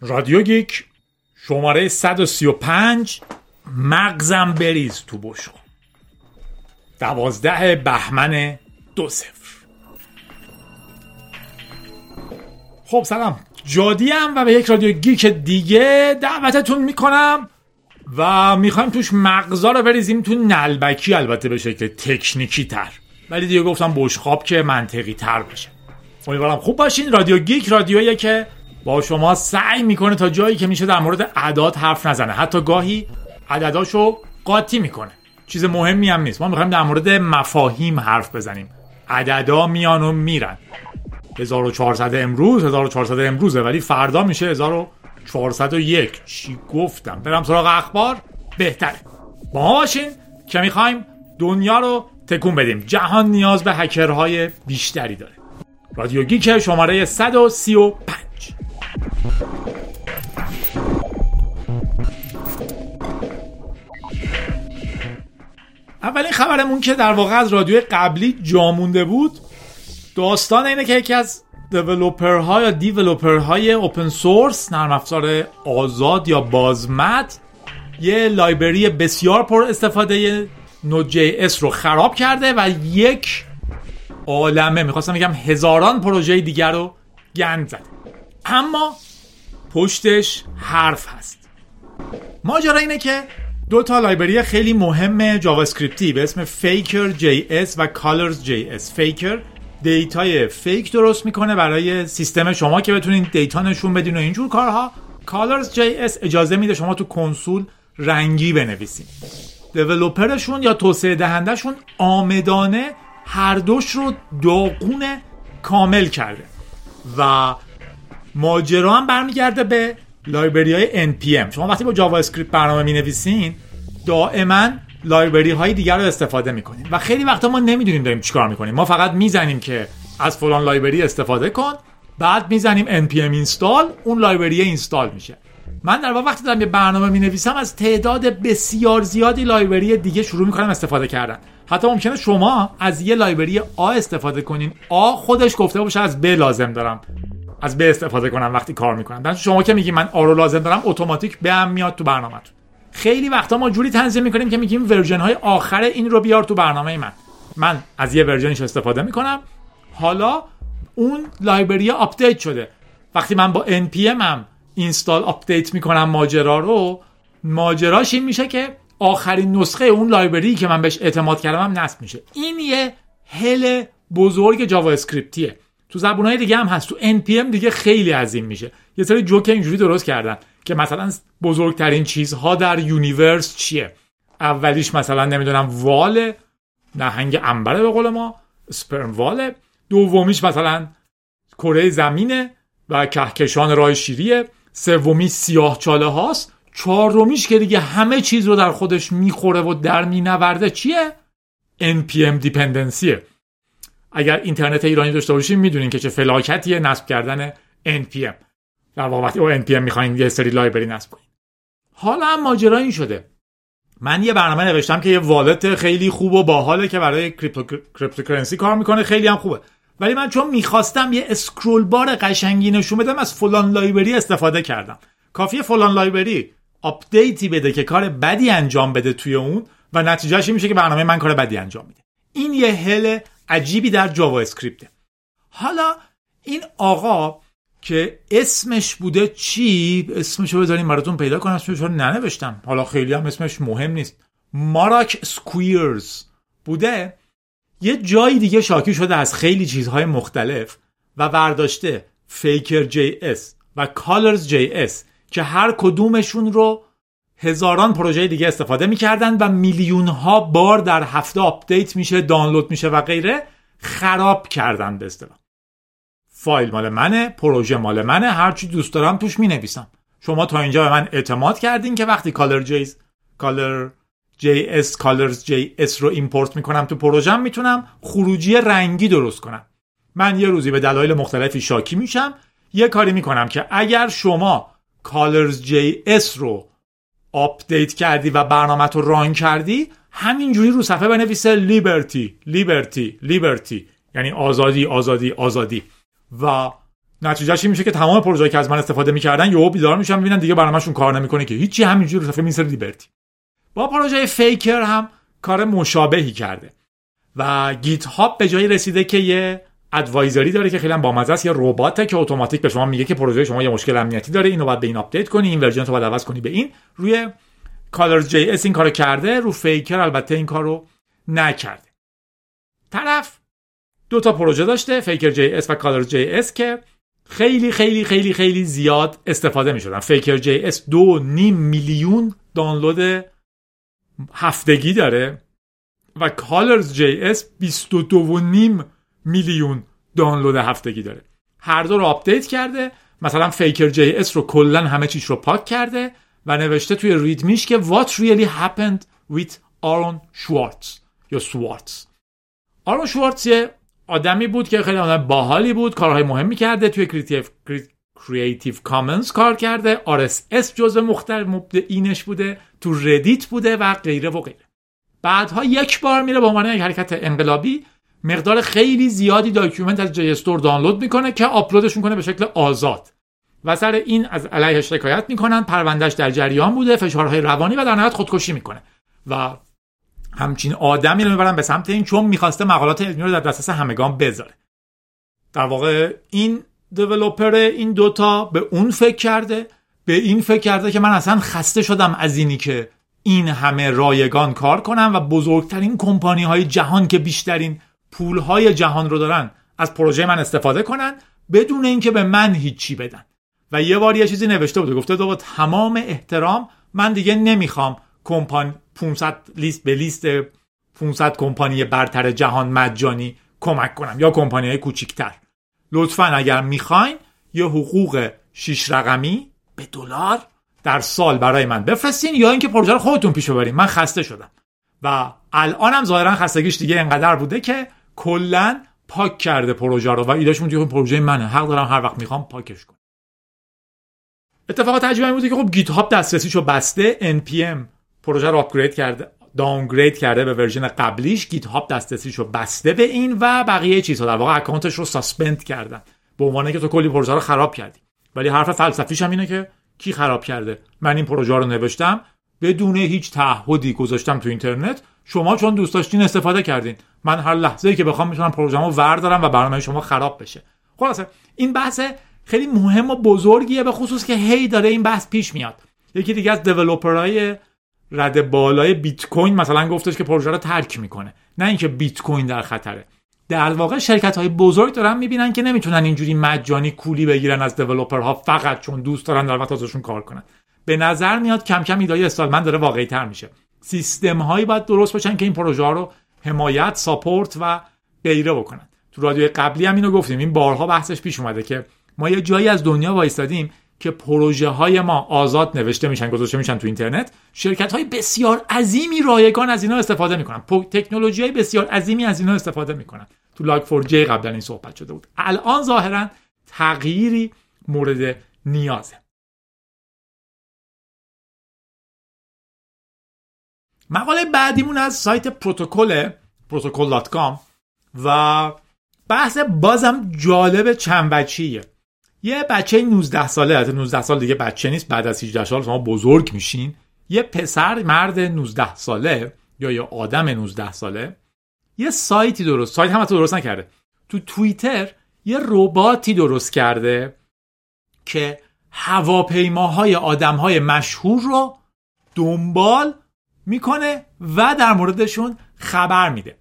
رادیو گیک شماره 135 مغزم بریز تو بشو دوازده بهمن دو سفر خب سلام. جادی هم و به یک رادیو گیک دیگه دعوتتون می‌کنم و می‌خوایم توش مغزا رو بریزیم تو نلبکی البته به شکل تکنیکی تر. ولی دیگه گفتم بشخاب که منطقی تر بشه امیدوارم خوب باشین. رادیو گیک رادیویی که با شما سعی می‌کنه تا جایی که میشه در مورد اعداد حرف نزنه. حتی گاهی عدداشو قاطی می‌کنه. چیز مهمی هم نیست. ما می‌خوایم در مورد مفاهیم حرف بزنیم. عددا میان و میرن. 1400 امروز 1400 امروزه ولی فردا میشه 1401 چی گفتم؟ برم سراغ اخبار؟ بهتره. با ما باشین که می‌خوایم دنیا رو تکون بدیم. جهان نیاز به هکرهای بیشتری داره. رادیو گیک شماره 135 اولین خبرمون که در واقع از رادیو قبلی جامونده بود داستان اینه که یکی از ها یا های اوپن سورس نرم افزار آزاد یا بازمت یه library بسیار پر استفاده Node.js رو خراب کرده و یک عالمه می‌خواستم بگم هزاران پروژه دیگر رو گند زده. اما پشتش حرف هست. ماجرا اینه که دو تا library خیلی مهم جاوا اسکریپتی به اسم Faker.js و Colors.js Faker data ی fake درست می‌کنه برای سیستم شما که بتونین data نشون بدین و اینجور کارها. Colors.js اجازه میده شما تو کنسول رنگی بنویسین. developer شون یا توسعه دهندهشون عامدانه هر دوش رو داغون کامل کرده و ماجرا هم برمیگرده به library های NPM شما وقتی با جاوا اسکریپت برنامه می نویسین دائما library های دیگر رو استفاده می‌کنیم و خیلی وقتا ما نمی‌دونیم داریم چیکار می‌کنیم. ما فقط می‌زنیم که از فلان library استفاده کن بعد می‌زنیم npm install اون library install میشه. من در واقع وقتی دارم یه برنامه می نویسم از تعداد بسیار زیادی library دیگه شروع می‌کنم استفاده کردن. حتی ممکنه شما از یه library آ استفاده کنین. آ خودش گفته باشه از ب لازم دارم. از ب استفاده کنم وقتی کار می‌کنم. در شما که میگی من آ رو لازم دارم اتوماتیک به هم میاد تو برنامه خیلی وقتا ما جوری تنظیم می‌کنیم که میگیم version های آخر این رو بیار تو برنامه من. من از یه version ش استفاده می‌کنم. حالا اون library آپدیت شده. وقتی من با npm هم install آپدیت می‌کنم ماجرا رو ماجراش این میشه که آخرین نسخه اون library که من بهش اعتماد کردم نصب میشه. این یه hell بزرگ جاوا اسکریپتیه تو زبونهای دیگه هم هست. تو npm دیگه خیلی عظیم میشه. یه سری جوک اینجوری درست کردن که مثلا بزرگترین چیزها در universe چیه؟ اولیش مثلا نمی‌دونم وال نهنگ انبره به قول ما سپرم واله دومیش مثلا کره زمینه و کهکشان راه شیریه. سومی سیاه چاله هاست. چهارمیش که دیگه همه چیز رو در خودش می‌خوره و در مینورده چیه؟ Npm دیپندنسیه اگر اینترنت ایرانی داشته باشیم می‌دونین که چه فلاکتیه نصب کردن npm در واقع وقتی او npm می‌خواین یه سری لایبری نصب کنین. حالا ماجرا این شده. من یه برنامه نوشتم که یه wallet خیلی خوب و باحاله که برای cryptocurrency کار می‌کنه. خیلی هم خوبه. ولی من چون می‌خواستم یه scroll bar قشنگی نشون بدم از فلان library استفاده کردم. کافیه فلان library آپدیتی بده که کار بدی انجام بده توی اون و نتیجهش میشه که برنامه من کار بدی انجام میده. این یه hell عجیبی در جاوا اسکریپته حالا این آقا که اسمش بوده چی؟ اسمش رو بذاریم براتون پیدا کنم اسمش رو ننوشتم. حالا خیلی هم اسمش مهم نیست. Marak Squires بوده. یه جایی دیگه شاکی شده از خیلی چیزهای مختلف و برداشته فیکر جی اس و کالرز جی اس که هر کدومشون رو هزاران پروژه دیگه استفاده می‌کردن و میلیون ها بار در هفته آپدیت میشه دانلود میشه و غیره خراب کردن به اصطلاح. فایل مال منه پروژه مال منه هرچی دوست دارم توش می نویسم شما تا اینجا به من اعتماد کردین که وقتی کالر جیز کالر جی اس کالرز جی اس رو ایمپورت می‌کنم تو پروژم می‌تونم خروجی رنگی درست کنم. من یه روزی به دلایل مختلفی شاکی میشم یه کاری می‌کنم که اگر شما Colors.js رو آپدیت کردی و برنامه رو run کردی همینجوری رو صفحه بنویسه liberty liberty liberty یعنی آزادی آزادی آزادی. و نتیجهش این میشه که تمام پروژه‌ای که از من استفاده می‌کردن یهو بیدار میشن می‌بینن دیگه برنامه‌شون کار نمی‌کنه که. هیچی همینجوری رو صفحه می‌نویسه liberty با پروژه Faker هم کار مشابهی کرده. و GitHub به جایی رسیده که یه advisory داره که خیلی با مزه است. یه رباته که اتوماتیک به شما میگه که پروژه شما یه مشکل امنیتی داره اینو باید به این آپدیت کنی این version رو باید عوض کنی به این. روی Colors.js این کارو کرده رو Faker البته این کارو نکرده. طرف دو تا پروژه داشته فیکر جی اس و کالرز جی اس که خیلی خیلی خیلی خیلی زیاد استفاده می شدن Faker.js دو نیم میلیون دانلود هفتگی داره و Colors.js 22 نیم میلیون دانلود هفتگی داره. هر دو رو آپدیت کرده مثلا Faker.js رو کلا همه چیش رو پاک کرده و نوشته توی README ش که what really happened with آرون شوارتز یا سوارتز آرون شوارتز یه آدمی بود که خیلی آدم باحالی بود کارهای مهمی کرده توی Creative Creative Commons کار کرده RSS جزء مختلف مبدعینش بوده تو ردیت بوده و غیره و غیره. بعدها یک بار میره به عنوان یک حرکت انقلابی مقدار خیلی زیادی document از JSTOR دانلود می‌کنه که آپلودش می‌کنه به شکل آزاد. و سر این از علیه شکایت می‌کنن پروندهش در جریان بوده فشارهای روانی و در نهایت خودکشی می‌کنه. و همچین آدمی رو می‌برن به سمت این چون می‌خواسته مقالات علمی رو در دسترس همگان بذاره. در واقع این دیولوپر این دوتا به اون فکر کرده به این فکر کرده که من اصلا خسته شدم از اینی که این همه رایگان کار کنم و بزرگترین کمپانی های جهان که بیشترین پول های جهان رو دارن از پروژه من استفاده کنن بدون اینکه به من هیچی بدن. و یه بار یه چیزی نوشته بوده گفته با تمام احترام من دیگه نمی‌خوام کمپانی 500 لیست به لیست 500 کمپانی برتر جهان مجانی کمک کنم یا کمپانی های کوچیکتر. لطفا اگر می‌خواین یه حقوق 6 رقمی به دلار در سال برای من بفرستین یا اینکه پروژه رو خودتون پیش ببرین. من خسته شدم. و الانم ظاهرا خستگیش دیگه انقدر بوده که کلا پاک کرده پروژه رو و ایدهش میگه پروژه منه. حق دارم هر وقت می‌خوام پاکش کنم. اتفاقات عجیبی بوده که خب GitHub دسترسیشو بسته. npm پروژه رو upgrade کرده downgrade کرده به version قبلیش. GitHub دسترسیشو بسته به این و بقیه چیزها. در واقع اکانتش رو suspend کردن. به عنوان که تو کلی پروژه رو خراب کردی. ولی حرف فلسفیش هم اینه که کی خراب کرده؟ من این پروژه رو نوشتم. بدون هیچ تعهدی گذاشتم تو اینترنت. شما چون دوست داشتین استفاده کردین. من هر لحظه ای که بخوام می‌تونم پروژه‌مو وردارم و برنامه شما خراب بشه. خلاصه این بحث خیلی مهم و بزرگیه به خصوص که هی داره این بحث پیش میاد. یکی دیگه از دیولپرهای رد بالای بیت کوین مثلا گفتش که پروژه رو ترک می‌کنه. نه اینکه بیت کوین در خطره. در واقع شرکت های بزرگ دارن می‌بینن که نمی‌تونن اینجوری مجانی کولی بگیرن از دیولپرها فقط چون دوست دارن در کار کنن. به نظر میاد کم کم ایدای استالمن داره واقعی تر میشه. سیستم هایی باید درست باشن که این پروژه ها رو حمایت ساپورت و غیره بکنن تو رادیو قبلی هم اینو گفتیم. این بارها بحثش پیش اومده که ما یه جایی از دنیا وایستادیم که پروژه های ما آزاد نوشته میشن گذاشته میشن تو اینترنت. شرکت های بسیار عظیمی رایگان از اینا استفاده می‌کنن. تکنولوژی های بسیار عظیمی از اینا استفاده می‌کنن. تو لاگ فور جی قبلا این صحبت شده بود. الان ظاهرا تغییری مورد نیازه. مقاله بعدیمون از سایت پروتکل protocol.com و بحث بازم جالب چند بچیه یه بچه 19 ساله از 19 سال دیگه بچه نیست بعد از 18 سال شما بزرگ میشین. یه پسر مرد 19 ساله یا یه آدم 19 ساله. یه سایتی درست سایت هم درست نکرده. تو توییتر یه رباتی درست کرده که هواپیماهای آدمهای مشهور رو دنبال می‌کنه و در موردشون خبر میده.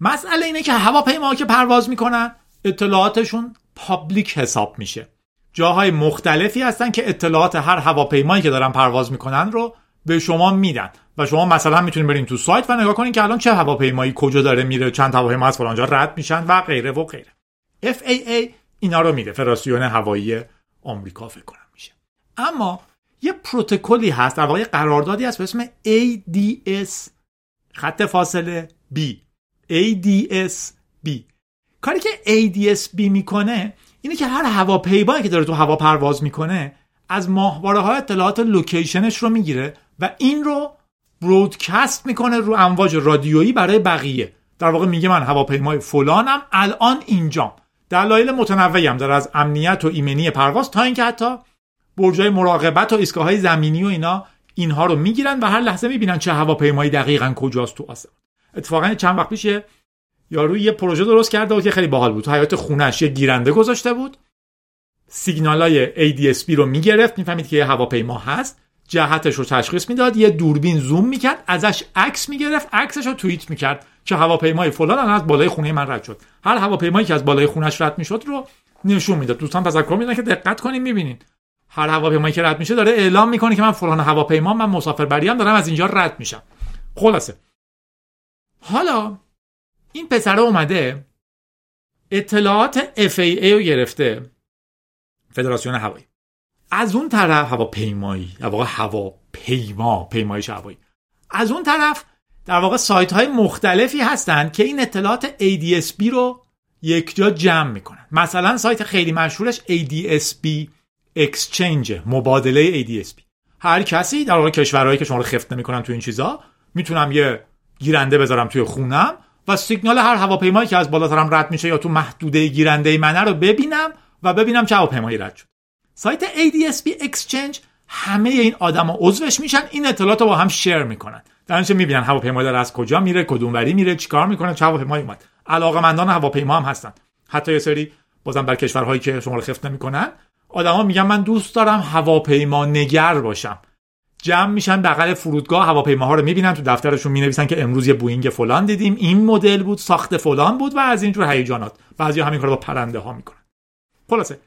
مسئله اینه که هواپیماها که پرواز می‌کنن اطلاعاتشون پابلیک حساب میشه. جاهای مختلفی هستن که اطلاعات هر هواپیمایی که دارن پرواز می‌کنن رو به شما میدن. و شما مثلا می‌تونید برین تو سایت و نگاه کنین که الان چه هواپیمایی کجا داره میره چند هواپیما از فلانجا رد میشن و غیره و غیره. FAA اینا رو میده. فراسیون هوایی آمریکا فکر کنم میشه. اما یه پروتکلی هست در واقع قراردادی هست به اسم ADS خط فاصله B. ADS-B کاری که ADS-B می‌کنه اینه که هر هواپیمایی که داره تو هوا پرواز می‌کنه از ماهواره های اطلاعات لوکیشنش رو می‌گیره و این رو برودکست می‌کنه رو امواج رادیویی برای بقیه. در واقع میگه من هواپیمای فلانم الان اینجام. دلایل متنوعی هم داره از امنیت و ایمنی پرواز تا اینکه حتی برجای مراقبت و ایستگاه زمینی و اینا اینها رو می‌گیرن و هر لحظه می‌بینن چه هواپیمایی دقیقا کجاست تو آسمان. اتفاقا چند وقت پیش یارو یه پروژه درست کرده بود که خیلی باحال بود. تو حیات خونش یه گیرنده گذاشته بود. سیگنالای ADSB رو می‌گرفت. می‌فهمید که یه هواپیما هست. جهتش رو تشخیص می‌داد. یه دوربین زوم می‌کرد. ازش عکس می‌گرفت. عکسش رو توییت می‌کرد. که هواپیمای فلان. از بالای خونه من رد شد. هر هواپیمایی که از بالای خونش رد می‌شد رو نشون می‌داد. دوستان تذکر میدن که دقت کنین می‌بینین. هر هواپیمایی که رد میشه داره اعلام می‌کنه که من فلان هواپیما من مسافر بریم دارم از اینجا رد میشم. خلاصه. حالا این پسره اومده اطلاعات FAA رو گرفته فدراسیون هوایی. از اون طرف هواپیمایی در واقع هواپیما پیمایش هوایی. از اون طرف در واقع سایت های مختلفی هستند که این اطلاعات ADSB رو یک جا جمع می‌کنن. مثلا سایت خیلی مشهورش ADSB Exchange مبادله ADSB هر کسی در واقع کشورهایی که شما رو خفت نمی‌کنن تو این چیزا می‌تونم یه گیرنده بذارم توی خونم و سیگنال هر هواپیمایی که از بالاترم رد میشه یا تو محدوده گیرنده منه رو ببینم و ببینم چه هواپیمایی رد شد. سایت ADSB Exchange همه این آدما عضوش میشن این اطلاعات رو با هم شیر می‌کنن. در می‌بینن هواپیما داره از کجا میره کدوم وری میره چیکار می‌کنه چه هواپیمایی اومد. علاقمندان هواپیما هم هستن. حتی یه سری بازم بر کشورهایی که شما رو خفت نمی‌کنن آدما میگن من دوست دارم هواپیما نگر باشم. جمع میشن بغل فرودگاه هواپیماها رو می‌بینن تو دفترشون می‌نویسن که امروز یه بوینگ فلان دیدیم این مدل بود ساخت فلان بود و از اینجور هیجانات. بعضی همین کارو با پرنده ها می‌کنن. خلاصه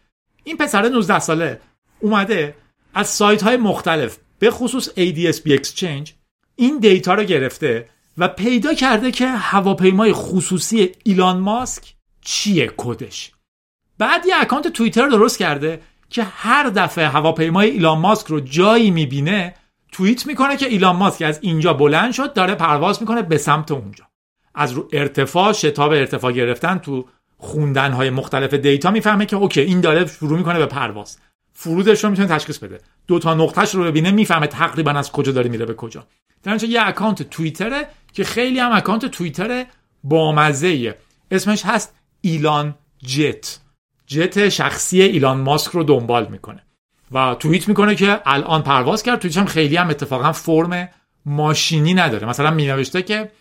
این پسر 19 ساله اومده از سایت های مختلف به خصوص ADSB Exchange این دیتا رو گرفته و پیدا کرده که هواپیمای خصوصی ایلان ماسک چیه کدش. بعد یه اکانت توییتر درست کرده که هر دفعه هواپیمای ایلان ماسک رو جایی می‌بینه توییت می‌کنه که ایلان ماسک از اینجا بلند شد داره پرواز می‌کنه به سمت اونجا. از رو ارتفاع شتاب ارتفاع گرفتن تو خوندن های مختلف دیتا می‌فهمه که OK این داره شروع می‌کنه به پرواز. فرودش رو می‌تونه تشخیص بده. دو تا نقطهش رو ببینه می‌فهمه تقریبا از کجا داره میره به کجا. در یه اکانت توییتره که خیلی هم اکانت توییتر بامزه اسمش هست ایلان جت. جت شخصی ایلان ماسک رو دنبال می‌کنه و توییت می‌کنه که الان پرواز کرد. توییتش هم خیلی هم اتفاقا فرم ماشینی نداره. مثلا مینوشته که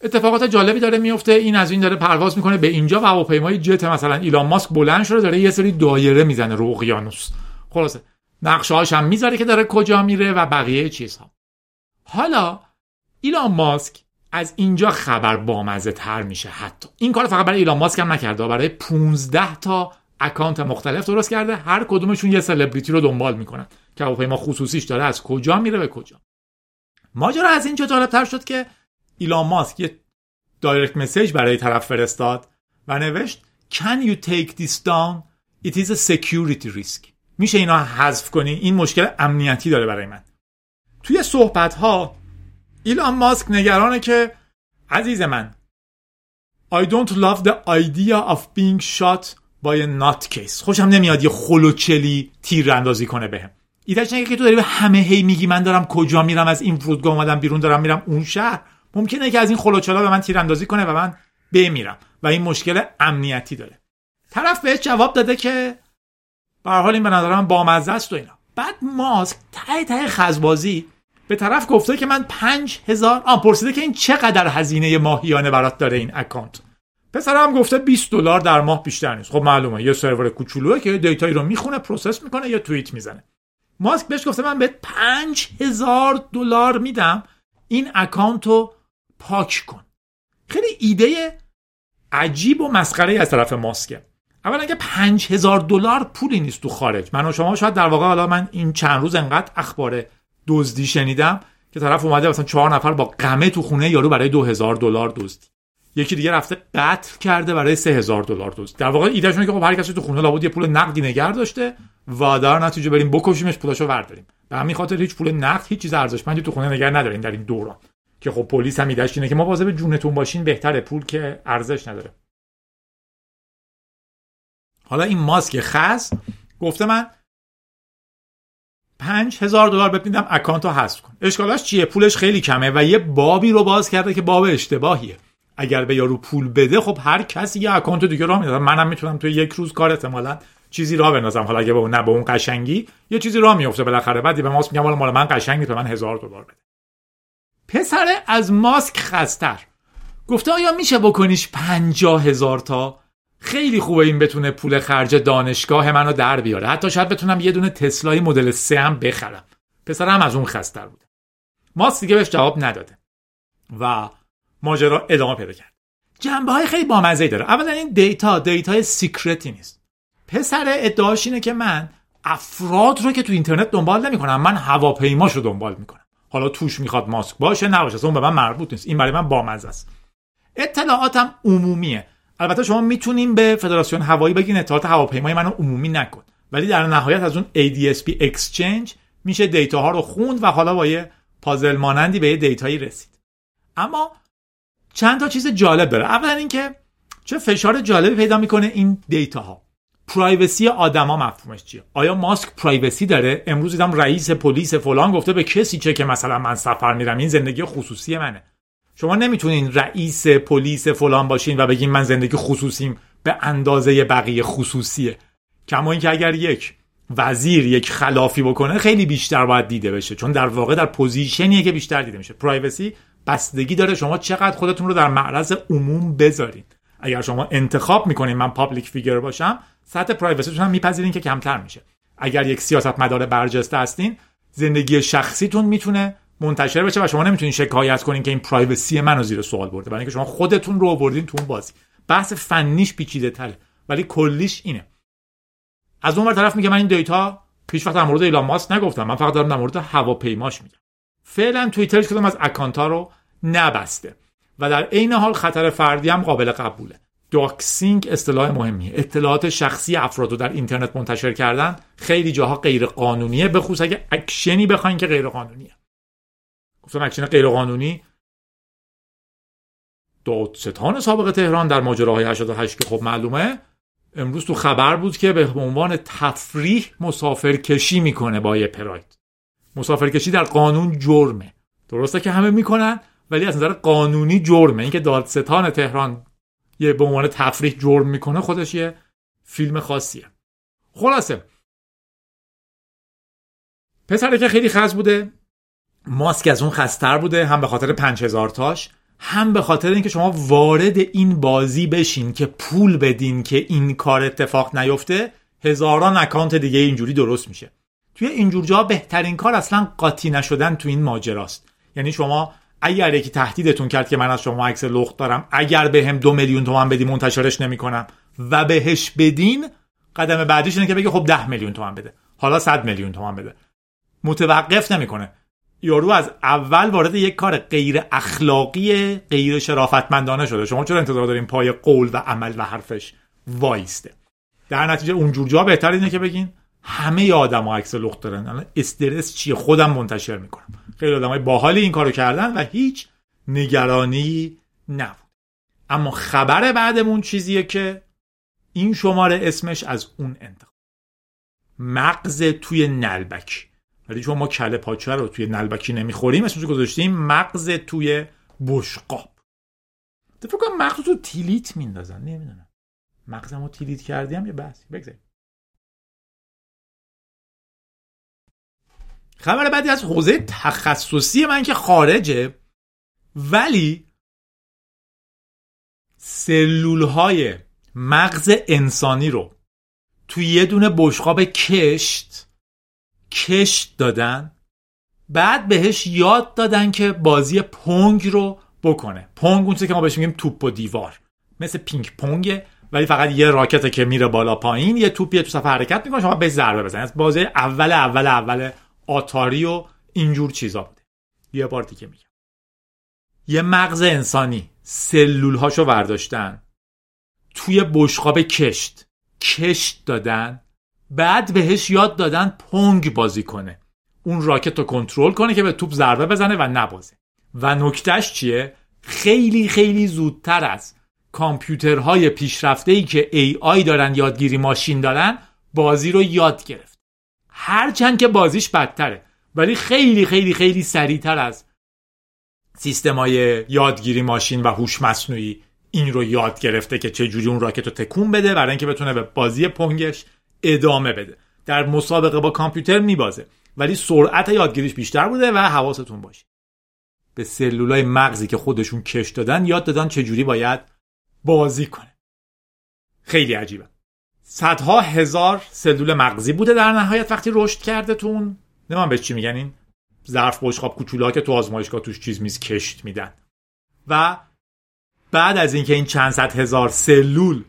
اتفاقات جالبی داره میفته این از این داره پرواز می‌کنه. به اینجا و هواپیمای جت مثلا ایلان ماسک بلند شده داره یه سری دایره می‌زنه رو اقیانوس. خلاصه. نقشه هم می‌ذاره که داره کجا میره و بقیه چیزها. حالا ایلان ماسک از اینجا خبر بامزه تر میشه حتی. این کار فقط برای ایلان ماسک هم نکرده برای 15 تا اکانت مختلف درست کرده. هر کدومشون یه سلبریتی رو دنبال می‌کنن. که هواپیما خصوصیش داره از کجا میره به کجا. ماجرا از اینجا جالب تر شد که ایلان ماسک یه direct message برای طرف فرستاد و نوشت Can you take this down? It is a security risk. میشه اینا حذف کنی؟ این مشکل امنیتی داره برای من. توی صحبت ها ایلان ماسک نگرانه که عزیز من I don't love the idea of being shot by a nutcase خوشم نمیاد یه خلوچلی تیر اندازی کنه بهم. ایدهش نگه که تو داری به همه هی میگی من دارم کجا میرم از این فرودگاه اومدم بیرون دارم میرم اون شهر. ممکنه که از این خلوچلا به من تیر اندازی کنه و من بمیرم. و این مشکل امنیتی داره. طرف بهش جواب داده که به حال این به نظر من بامزه است و اینا. بعد ماسک ته ته خزبازی به طرف گفته که من پنج هزار آن پرسیده که این چقدر هزینه ماهیانه برات داره این اکانت. پسرم گفته 20 دلار در ماه بیشتر نیست. خب معلومه. یه سرور کوچولوه که دیتایی رو می‌خونه process می‌کنه یا توییت می‌زنه. ماسک بهش گفته من بهت هزار دلار میدم. این اکانت رو پاک کن. خیلی ایده عجیب و مسخره از طرف ماسکه. اول اگه هزار دلار پولی نیست تو خارج. من و شما شاید در واقع حالا من این چند روز انقدر اخبار دزدی شنیدم که طرف اومده مثلا چهار نفر با قمه تو خونه یارو برای دو هزار دلار دزدی یکی دیگه رفته قتل کرده برای سه هزار دلار دزدی در واقع ایدهشونه که خب هر کسی تو خونه لابد یه پول نقدی نگر داشته و در نتیجه بریم بکشیمش پولاشو ورداریم به همین خاطر هیچ پول نقد هیچ چیز ارزشمندی تو خونه نگر نداریم در این دوران. که خب پلیس هم ایدهش اینه که مواظب جونتون باشین بهتره پول که ارزش نداره. حالا این ماسک خز گفته من پنج هزار دلار بهت میدم اکانت حذف کن. اشکالاش چیه؟ پولش خیلی کمه و یه بابی رو باز کرده که باب اشتباهیه. اگر به یارو پول بده خب هر کسی یه اکانت دیگه راه میندازه. منم می‌تونم تو یک روز کار احتمالا چیزی راه بندازم. حالا اگه به اون نه به اون قشنگی یه چیزی راه میفته بالاخره بعدی به ماسک میگم مال من قشنگ نیست من هزار دلار بده. پسر از ماسک خزتر گفته آیا میشه بکنیش پنجاه هزار تا؟ خیلی خوبه این بتونه پول خرج دانشگاه منو در بیاره. حتی شاید بتونم یه دونه تسلای مدل سه هم بخرم. پسرم از اون خستر بوده ماسک دیگه بهش جواب نداده. و ماجرا ادامه پیدا کرد. جنبه های خیلی بامزه داره. اولا این دیتا دیتا secret ی نیست. پسر ادعاش اینه که من افراد رو که تو اینترنت دنبال نمی‌کنم من هواپیماش رو دنبال می‌کنم. حالا توش می‌خواد ماسک باشه نباشه اون به من مربوط نیست. این برای من بامزه است. اطلاعاتم عمومیه. البته شما می‌تونیم به فدراسیون هوایی بگین اطلاعات هواپیمای منو عمومی نکن. ولی در نهایت از اون ADSB Exchange میشه دیتا ها رو خوند و حالا با یه پازل مانندی به یه دیتایی رسید. اما چند تا چیز جالب داره. اولا اینکه چه فشار جالبی پیدا می‌کنه این دیتا ها privacy آدما مفهومش چیه؟ آیا ماسک privacy داره؟ امروز دیدم رئیس پلیس فلان گفته به کسی چه که مثلا من سفر میرم این زندگی خصوصی منه. شما نمی‌تونین رئیس پلیس فلان باشین و بگین من زندگی خصوصیم به اندازه بقیه خصوصیه. کما اینکه اگر یک وزیر یک خلافی بکنه خیلی بیشتر باید دیده بشه. چون در واقع در position یه که بیشتر دیده میشه. privacy بستگی داره شما چقدر خودتون رو در معرض عموم بذارین. اگر شما انتخاب می‌کنین من public figure باشم سطح privacy تون هم میپذیرین که کمتر میشه. اگر یک سیاست مدار برجسته هستین زندگی شخصیتون می‌تونه منتشر بشه و شما نمی‌تونین شکایت کنین که این privacy منو زیر سوال برده. برای اینکه شما خودتون رو آوردین تو اون بازی. بحث فنیش پیچیده تره ولی کلیش اینه. از اون طرف میگه من این دیتا هیچ وقت در مورد ایلان ماسک نگفتم. من فقط دارم در مورد هواپیماش میگم. فعلا توییترش کدوم از اکانت رو نبسته و در عین حال خطر فردی هم قابل قبوله. doxing اصطلاح مهمیه. اطلاعات شخصی افراد رو در اینترنت منتشر کردن خیلی جاها غیر قانونیه به خصوص اگه اکشنی بخواین که غیر قانونیه گفتم اکشن غیر قانونی دادستان سابق تهران در ماجراهای 88 که خب معلومه امروز تو خبر بود که به عنوان تفریح مسافرکشی می‌کنه با یه پراید. مسافرکشی در قانون جرمه. درسته که همه می‌کنن ولی از نظر قانونی جرمه. اینکه دادستان تهران یه به عنوان تفریح جرم می‌کنه خودش یه فیلم خاصیه. خلاصه. پسره که خیلی خز بوده ماسک از اون خستر بوده هم به خاطر 5000 تاش هم به خاطر اینکه شما وارد این بازی بشین که پول بدین که این کار اتفاق نیفته هزاران اکانت دیگه اینجوری درست میشه. توی اینجور جا بهترین کار اصلا قاطی نشدن تو این ماجراست. یعنی شما اگر یکی تهدیدتون کرد که من از شما عکس لخت دارم اگر به هم دو میلیون تومن بدی منتشرش نمی‌کنم و بهش بدین قدم بعدیش اینه که بگه خب ده میلیون تومن بده. حالا صد میلیون تومن بده. متوقف نمی‌کنه. یارو از اول وارد یک کار غیر اخلاقی غیر شرافتمندانه شده. شما چرا انتظار دارین پای قول و عمل و حرفش وایسته؟ در نتیجه اونجور جا بهتر اینه که بگین همه آدم عکس لخت دارن. استرس چیه؟ خودم منتشر می‌کنم. خیلی آدم های باحالی این کارو کردن و هیچ نگرانی نبود. اما خبر بعدمون چیزیه که این شماره اسمش از اون انتخاب. مغز توی نلبکی ولی چون ما کله پاچه رو توی نلبکی نمی‌خوریم اسمش گذاشتیم مغز توی بشقاب. فکر کنم مغز تو تیلیت میندازن نمی‌دونم. مغزمو تیلیت کردیم یه بحثی بگذاریم. خبر بعدی از حوزه تخصصی من که خارجه ولی سلول های مغز انسانی رو توی یه دونه بشقاب کشت کشت دادن بعد بهش یاد دادن که بازی پونگ رو بکنه. پونگ اون که ما بهش میگیم توپ و دیوار. مثل پینگ پونگه ولی فقط یه راکته که میره بالا پایین یه توپیه تو صفحه حرکت می‌کنه شما به ضربه بزنید. از بازی اول اول اول آتاری و اینجور چیزا بوده. یه بار دیگه میگم. یه مغز انسانی سلول هاشو برداشتن توی بشقاب کشت. کشت دادن. بعد بهش یاد دادن پونگ بازی کنه. اون راکت رو کنترل کنه که به توپ ضربه بزنه و نبازه. و نکتهش چیه؟ خیلی خیلی زودتر از کامپیوترهای پیشرفته ای که ای آی دارن یادگیری ماشین دارن بازی رو یاد گرفت. هرچند که بازیش بدتره ولی خیلی خیلی خیلی سریعتر از سیستمای یادگیری ماشین و هوش مصنوعی این رو یاد گرفته که چجوری اون راکت رو تکون بده برای اینکه بتونه به بازی پنگش ادامه بده. در مسابقه با کامپیوتر میبازه. ولی سرعت یادگیریش بیشتر بوده و حواستون باشه. به سلولای مغزی که خودشون کش دادن یاد دادن چجوری باید بازی کنه. خیلی عجیبه. صدها هزار سلول مغزی بوده در نهایت وقتی رشد کرده تون نمیم بهش چی میگن این؟ ظرف بشقاب کوچولا که تو آزمایشگاه توش چیز میز کشت میدن. و بعد از اینکه این چند صد هزار سلول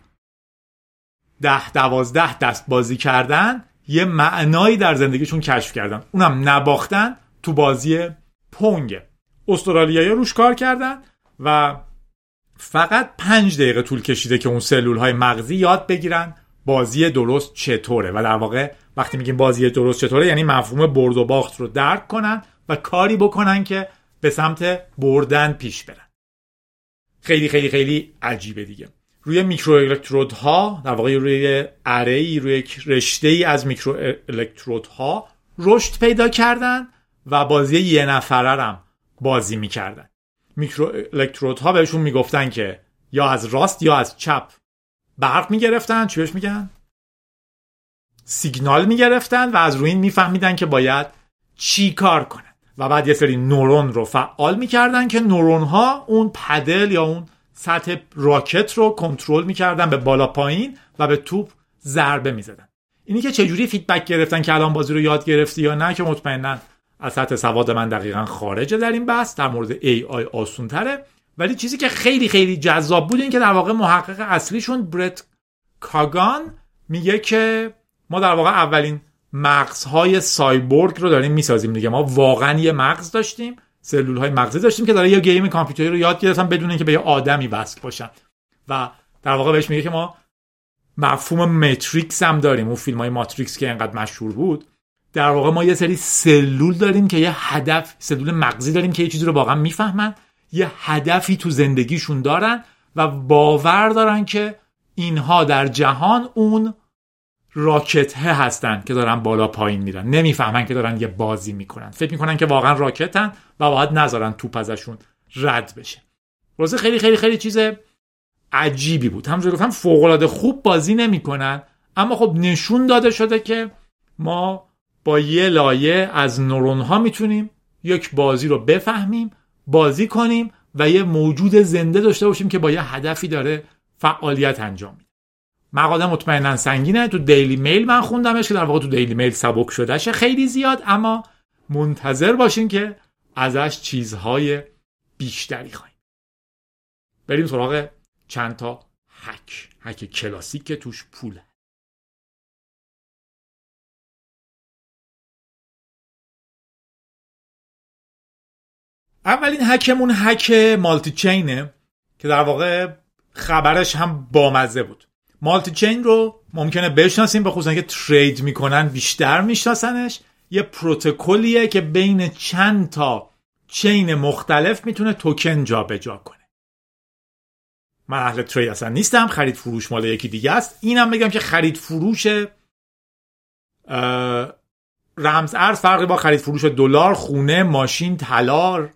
ده دوازده دست بازی کردن یه معنایی در زندگیشون کشف کردن. اونم نباختن تو بازی پونگ. استرالیایی روش کار کردن و فقط پنج دقیقه طول کشیده که اون سلول های مغزی یاد بگیرن بازی درست چطوره. و در واقع وقتی میگیم بازی درست چطوره یعنی مفهوم برد و باخت رو درک کنن و کاری بکنن که به سمت بردن پیش برن. خیلی خیلی خیلی عجیبه دیگه. روی میکرو الکترود ها در واقع روی اره روی رشته ای از میکرو الکترود ها رشد پیدا کردن و بازی یه نفره هم بازی می‌کردن. میکرو الکترود ها بهشون می‌گفتن که یا از راست یا از چپ برق می‌گرفتن. چی بهش میگن؟ سیگنال می‌گرفتن و از روی این میفهمیدن که باید چی کار کنن. و بعد یه سری نورون رو فعال می‌کردن که نورون ها اون پدل یا اون سطح راکت رو کنترل می‌کردن به بالا پایین و به توپ ضربه می‌زدن. اینی که چجوری feedback گرفتن که الان بازی رو یاد گرفتی یا نه که مطمئنا از سطح سواد من دقیقا خارجه در این بحث در مورد AI آسون تره ولی چیزی که خیلی خیلی جذاب بود این که در واقع محقق اصلیشون برت کاگان میگه که ما در واقع اولین مغزهای سایبورگ رو داریم می‌سازیم دیگه. ما واقعا یه مغز داشتیم. سلول های مغزی داشتیم که داره یه game کامپیوتری رو یاد گرفتن بدون اینکه به یه آدمی وصل باشن. و در واقع بهش میگه که ما مفهوم متریکس هم داریم. اون فیلم های ماتریکس که انقدر مشهور بود. در واقع ما یه سری سلول داریم که یه هدف سلول مغزی داریم که یه چیزی رو واقعا می‌فهمن. یه هدفی تو زندگیشون دارن و باور دارن که اینها در جهان اون راکت هستن که دارن بالا پایین میرن. نمی‌فهمن که دارن یه بازی می‌کنن. فکر می‌کنن که واقعا راکتن و باید نذارن توپ ازشون رد بشه. روزه خیلی خیلی خیلی چیز عجیبی بود. همونجور گفتم فوق العاده خوب بازی نمی‌کنن اما خب نشون داده شده که ما با یه لایه از نورون ها می‌تونیم یک بازی رو بفهمیم بازی کنیم و یه موجود زنده داشته باشیم که با یه هدفی داره فعالیت انجام میده. مقاله مطمئنا سنگینه. تو دیلی میل من خوندمش که در واقع تو دیلی میل سبک شدهشه خیلی زیاد اما منتظر باشین که ازش چیزهای بیشتری خواهیم. بریم سراغ چند تا هک هک کلاسیک که توش پوله. اولین هکمون هک مالتی چینه که در واقع خبرش هم بامزه بود. مالتی چین رو ممکنه بشناسیم به خصوصا که ترید می‌کنن بیشتر میشناسنش. یه پروتکلیه که بین چند تا چین مختلف می‌تونه توکن جابجا کنه. من اهل ترید اصلا نیستم خرید فروش مال یکی دیگه است. اینم بگم که خرید فروش رمز ارز فرقی با خرید فروش دلار خونه ماشین طلا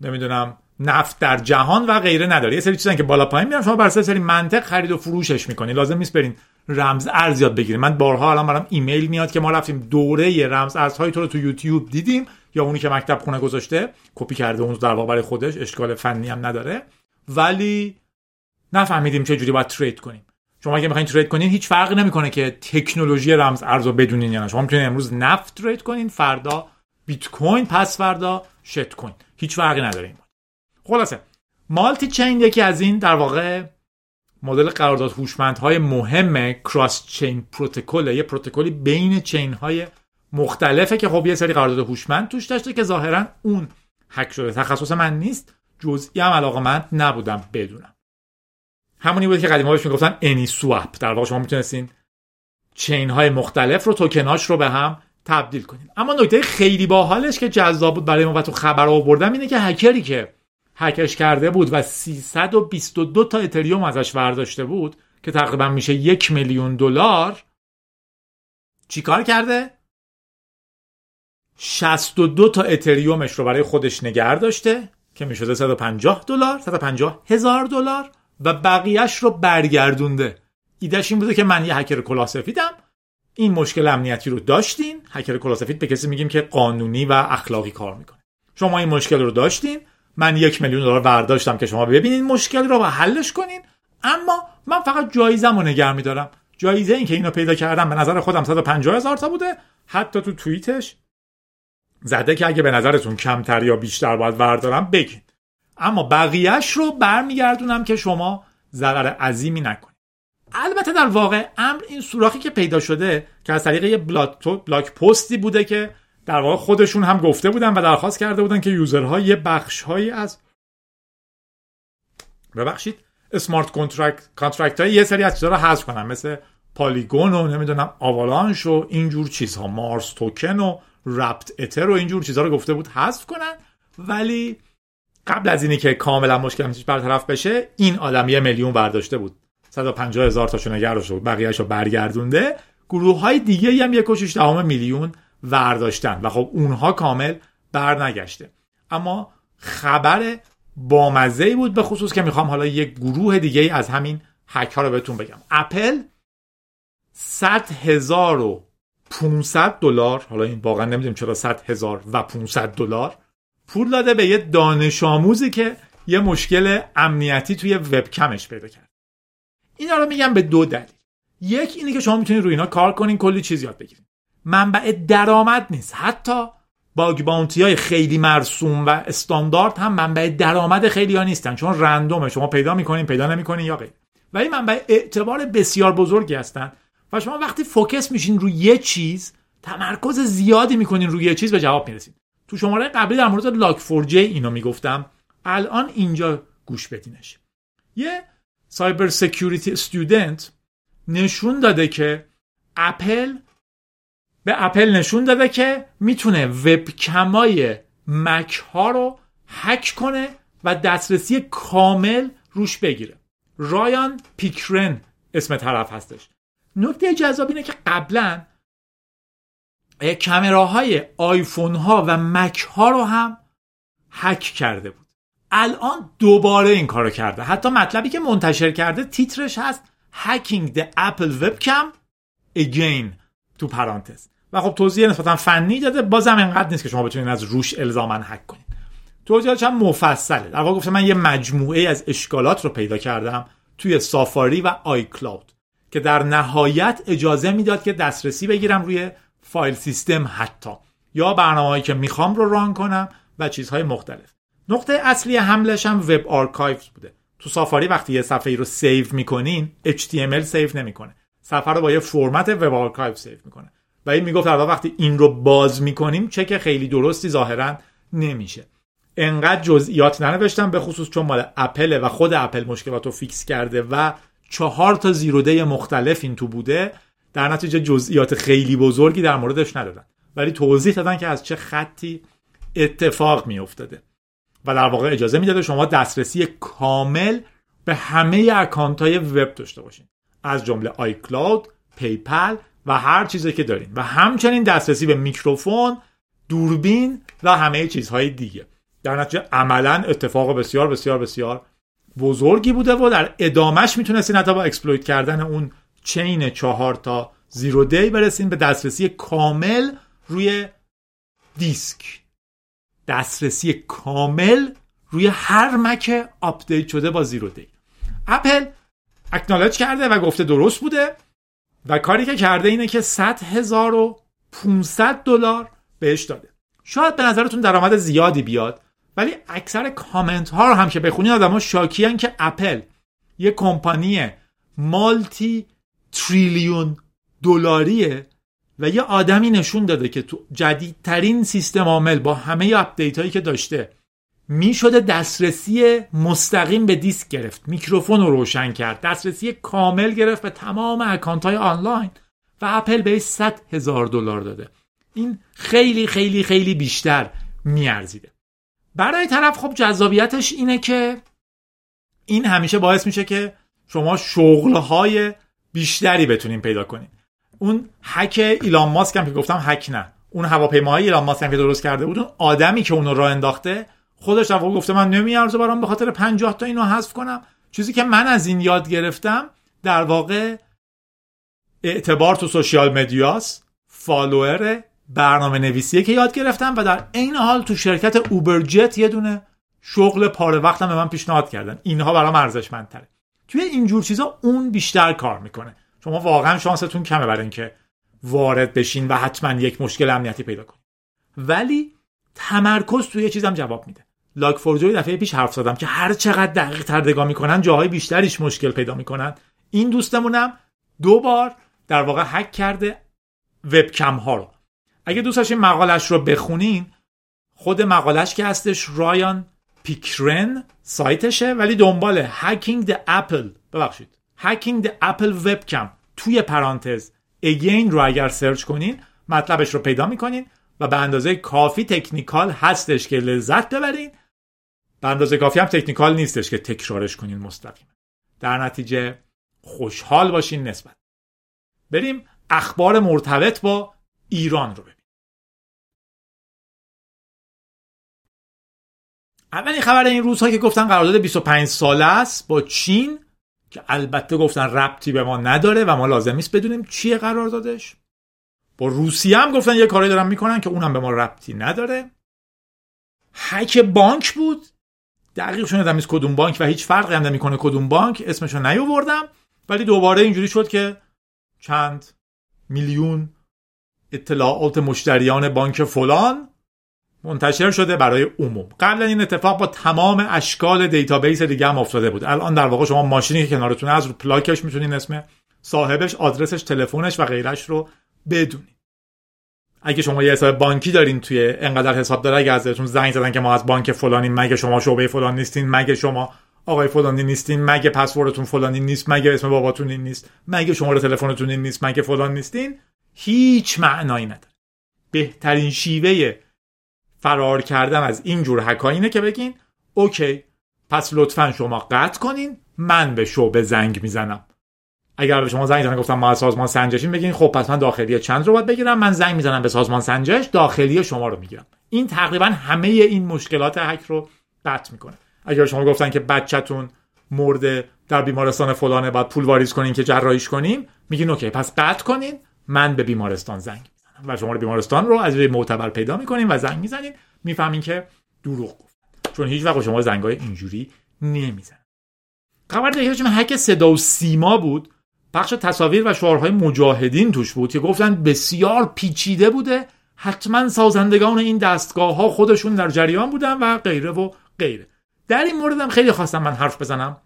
نمی‌دونم نفت در جهان و غیره نداره. یه سری چیزن که بالا پایین میرن شما بر سری منطق خرید و فروشش می‌کنی. لازم نیست برین رمز ارز یاد بگیریم من بارها الان برام ایمیل میاد که ما رفتیم دوره رمز ارزهای تو رو تو یوتیوب دیدیم یا اونی که مکتب خونه گذاشته. کپی کرده اون در واقع برای خودش. اشکال فنی هم نداره. ولی نفهمیدیم چه جوری باید ترید کنیم. شما اگه می‌خواین ترید کنین هیچ فرقی نمی‌کنه که تکنولوژی رمز ارز رو بدونین یا نه. شما می‌تونید امروز نفت ترید کنین فردا بیت کوین پس فردا شت کوین. هیچ فرقی نداره خلاصه. مالتی چین یکی از این در واقع مدل قرارداد هوشمندهای مهم کراس چین پروتکل یه پروتکلی بین چین های مختلفه که خب یه سری قرارداد هوشمند توش داشته که ظاهرا اون هک شده. تخصص من نیست جزئی هم علاقه من نبودم بدونم. همونی بود که قدیما بهش می‌گفتن انی سواب در واقع شما می‌تونستین چین های مختلف رو توکناش رو به هم تبدیل کنیم اما نکته خیلی باحالش که جذاب بود برای ما و تو خبر آوردم اینه که هکری که هکش کرده بود و 322 تا اتریوم ازش برداشته بود که تقریبا میشه یک میلیون دلار. چیکار کرده؟ 62 تا اتریومش رو برای خودش نگر داشته که می‌شده 150 دلار 150 هزار دلار و بقیهش رو برگردونده. ایدهش این بوده که من یه هکر کلاه سفیدم. این مشکل امنیتی رو داشتین؟ هکر کلاه سفید به کسی میگیم که قانونی و اخلاقی کار می‌کنه. شما این مشکل رو داشتین؟ من یک میلیون دلار برداشتم که شما ببینین مشکل رو و حلش کنین. اما من فقط جایزم رو نگر میدارم. جایزه این که اینو پیدا کردم به نظر خودم 150 هزار تا بوده. حتی تو توییتش زده که اگه به نظرتون کمتر یا بیشتر باید بردارم بگین. اما بقیهش رو برمیگردونم که شما ضرر عظیمی نکنید البته در واقع امر این سوراخی که پیدا شده که از طریق یه blog post ی بوده که در واقع خودشون هم گفته بودن و درخواست کرده بودن که user ها یه بخش هایی از ببخشید smart contract contract های یه سری از چیزها رو حذف کنن. مثل Polygon و نمی‌دونم Avalanche و اینجور چیزها. Mars token و wrapped ether و اینجور چیزها رو گفته بود حذف کنن. ولی قبل از اینی که کاملا مشکل همچیش برطرف بشه این آدم یه میلیون برداشته بود. 150 هزار تاشو نگرش بود. بقیهش رو برگردونده. گروه های دیگه هم یک میلیون ورداشتن و خب اونها کامل برنگشته. اما خبر بامزه بود به خصوص که می‌خوام حالا یک گروه دیگه از همین هک ها رو بهتون بگم. اپل 100 هزار و 500 دلار حالا این واقعا نمی‌دونیم چرا 100 هزار و 500 دلار پول داده به یه دانش آموزی که یه مشکل امنیتی توی وبکمش پیدا کرد. اینا رو میگم به دو دلیل. یک اینه که شما می‌تونید روی اینا کار کنین کلی چیز یاد بگیرید منبع درآمد نیست. حتی باگ باونتی های خیلی مرسوم و استاندارد هم منبع درآمد خیلی ها نیستن. چون رندومه. شما پیدا می‌کنین پیدا نمی‌کنین یا غیر. ولی منبع اعتبار بسیار بزرگی هستن. و شما وقتی فوکس میشین روی یه چیز تمرکز زیادی می‌کنین روی یه چیز به جواب می‌رسین تو شماره قبلی در مورد Log4j اینو می‌گفتم. الان اینجا گوش بدینش. یه cyber security student نشون داده که اپل به اپل نشون داده که می‌تونه وبکمای مک ها رو هک کنه و دسترسی کامل روش بگیره. Ryan Pickren اسم طرف هستش. نکته جذاب اینه که قبلا کمراهای آیفون ها و مک ها رو هم هک کرده بود. الان دوباره این کارو کرده. حتی مطلبی که منتشر کرده تیترش هست Hacking the Apple Webcam Again تو پرانتز. و خب توضیح نسبتا فنی داده بازم انقدر نیست که شما بتونید از روش الزاما هک کنید. توضیحاتش هم مفصله. در واقع گفتم من یه مجموعه از اشکالات رو پیدا کردم توی سافاری و آی کلاود که در نهایت اجازه می‌داد که دسترسی بگیرم روی file system حتی. یا برنامه‌هایی که می‌خوام رو run کنم و چیزهای مختلف. نقطه اصلی حملش هم web archives بوده. تو سافاری وقتی یه صفحه ای رو save می‌کنین HTML save نمی‌کنه. صفحه رو با یه فرمت web archive save می‌کنه. و این می‌گفت در وقتی این رو باز می‌کنیم چک خیلی درستی ظاهرا نمیشه. انقدر جزئیات ننوشتم به خصوص چون مال اپل و خود اپل مشکلات رو fix کرده و چهار تا zero day مختلف این تو بوده در نتیجه جزئیات خیلی بزرگی در موردش ندادن ولی توضیح دادن که از چه خطی اتفاق میافتاده. و در واقع اجازه می‌داده شما دسترسی کامل به همه account های وب داشته باشین. از جمله iCloud، PayPal و هر چیزی که دارین و همچنین دسترسی به میکروفون، دوربین و همه چیزهای دیگه. در نتیجه عملا اتفاق بسیار بسیار بسیار بزرگی بوده و در ادامش می‌تونستین حتی با exploit کردن اون chain چهار تا zero day برسین به دسترسی کامل روی دیسک. دسترسی کامل روی هر مک update شده با zero day. اپل acknowledge کرده و گفته درست بوده. و کاری که کرده اینه که 100 هزار و 500 دلار بهش داده. شاید به نظرتون درآمد زیادی بیاد ولی اکثر کامنت ها رو هم که بخونین آدما شاکیان که اپل یه کمپانی multi trillion دلاریه و یه آدمی نشون داده که تو جدیدترین سیستم عامل با همه update هایی که داشته می شده دسترسی مستقیم به دیسک گرفت. میکروفون رو روشن کرد. دسترسی کامل گرفت به تمام account های آنلاین و اپل بهش 100 هزار دلار داده. این خیلی خیلی خیلی بیشتر میارزیده. برای طرف خب جذابیتش اینه که این همیشه باعث میشه که شما شغلهای بیشتری بتونین پیدا کنین. اون هک ایلان ماسک هم که گفتم هک نه. اون هواپیماهای ایلان ماسک هم که درست کرده بود اون آدمی که اونو راه انداخته خودش در گفته من نمیارزه برام به خاطر 50 تا اینو حذف کنم. چیزی که من از این یاد گرفتم در واقع اعتبار تو social media س follower برنامه نویسیه که یاد گرفتم و در عین حال تو شرکت اوبرجت یه دونه شغل پاره وقتم به من پیشنهاد کردن. اینها برام ارزشمندتره. توی اینجور چیزا اون بیشتر کار می‌کنه. شما واقعا شانستون کمه برای اینکه وارد بشین و حتما یک مشکل امنیتی پیدا کنید ولی تمرکز توی یه چیزم جواب میده. Log4j دفعه پیش حرف زدم که هر چقدر دقیق تر نگاه می‌کنن جاهای بیشتریش مشکل پیدا می‌کنن. این دوستمونم دو بار در واقع هک کرده وبکم ها رو. اگه دوست داشتین مقالش رو بخونین خود مقالش که هستش Ryan Pickren سایتشه ولی دنبال hacking the Apple ببخشید. hacking the Apple webcam. توی پرانتز. again رو اگر search کنین مطلبش رو پیدا می‌کنین و به اندازه کافی technical هستش که لذت ببرین. به اندازه کافی هم تکنیکال نیستش که تکرارش کنین مستقیم. در نتیجه خوشحال باشین نسبت. بریم اخبار مرتبط با ایران رو ببینیم. اولین خبر این روزها که گفتن قرارداد 25 ساله است با چین که البته گفتن ربطی به ما نداره و ما لازم نیست بدونیم چیه قراردادش. با روسیه هم گفتن یه کاری دارن می‌کنن که اونم به ما ربطی نداره. هک بانک بود. دقیق شده نیست کدوم بانک و هیچ فرقی هم نمی‌کنه. کدوم بانک اسمشو نیاوردم ولی دوباره اینجوری شد که چند میلیون اطلاعات مشتریان بانک فلان منتشر شده برای عموم. قبلا این اتفاق با تمام اشکال database دیگه هم افتاده بود. الان در واقع شما ماشینی که کنارتونه از رو پلاکش می‌تونین اسم صاحبش آدرسش تلفنش و غیرش رو بدونید اگه شما یه حساب بانکی دارین توی انقدر حساب داره اگه ازتون زنگ زدن که ما از بانک فلانی مگه شما شعبه فلان نیستین مگه شما آقای فلانی نیستین مگه پسوردتون فلانی نیست مگه اسم باباتون این نیست مگه شماره تلفنتون این نیست مگه فلان نیستین هیچ معنایی نداره. بهترین شیوه فرار کردن از این جور حکا اینه که بگین اوکی پس لطفا شما قطع کنین من به شعبه زنگ می‌زنم. اگر به شما زنگ زنگ گفتم ما از سازمان سنجشیم بگین خب پس من داخلی چند رو باید بگیرم؟ من زنگ می‌زنم به سازمان سنجش داخلی شما رو می‌گیرم. این تقریبا همه این مشکلات هک رو قطع می‌کنه. اگر شما گفتن که بچهتون مرده در بیمارستان فلانه باید پول واریز کنین که جراحیش کنیم میگین اوکی پس قطع کنین من به بیمارستان زنگ می‌زنم. و شما بیمارستان رو از معتبر پیدا می‌کنین و زنگ می‌زنین. می‌فهمین که دروغ گفت. چون هیچ وقت شما زنگای اینجوری نمی‌زنن. خبر دیگه هک صدا و سیما بود. بخش تصاویر و شعارهای مجاهدین توش بود که گفتن بسیار پیچیده بوده. حتما سازندگان این دستگاه ها خودشون در جریان بودن و غیره و غیره. در این مورد هم خیلی خواستم من حرف بزنم.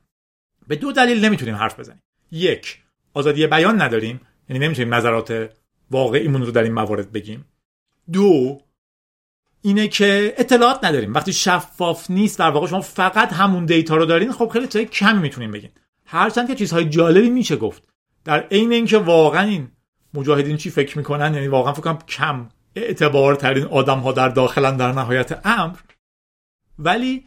به دو دلیل نمی‌تونیم حرف بزنیم. یک آزادی بیان نداریم. یعنی نمی‌تونیم نظرات واقعیمون رو در این موارد بگیم. دو اینه که اطلاعات نداریم. وقتی شفاف نیست در واقع شما فقط همون دیتا رو دارین خب خیلی چیزای کمی می‌تونیم بگین. هرچند که چیزهای جالبی میشه گفت. در عین اینکه واقعا این مجاهدین چی فکر می‌کنن؟ یعنی واقعا فکر کنم کم اعتبار ترین آدم ها در داخلن در نهایت امر. ولی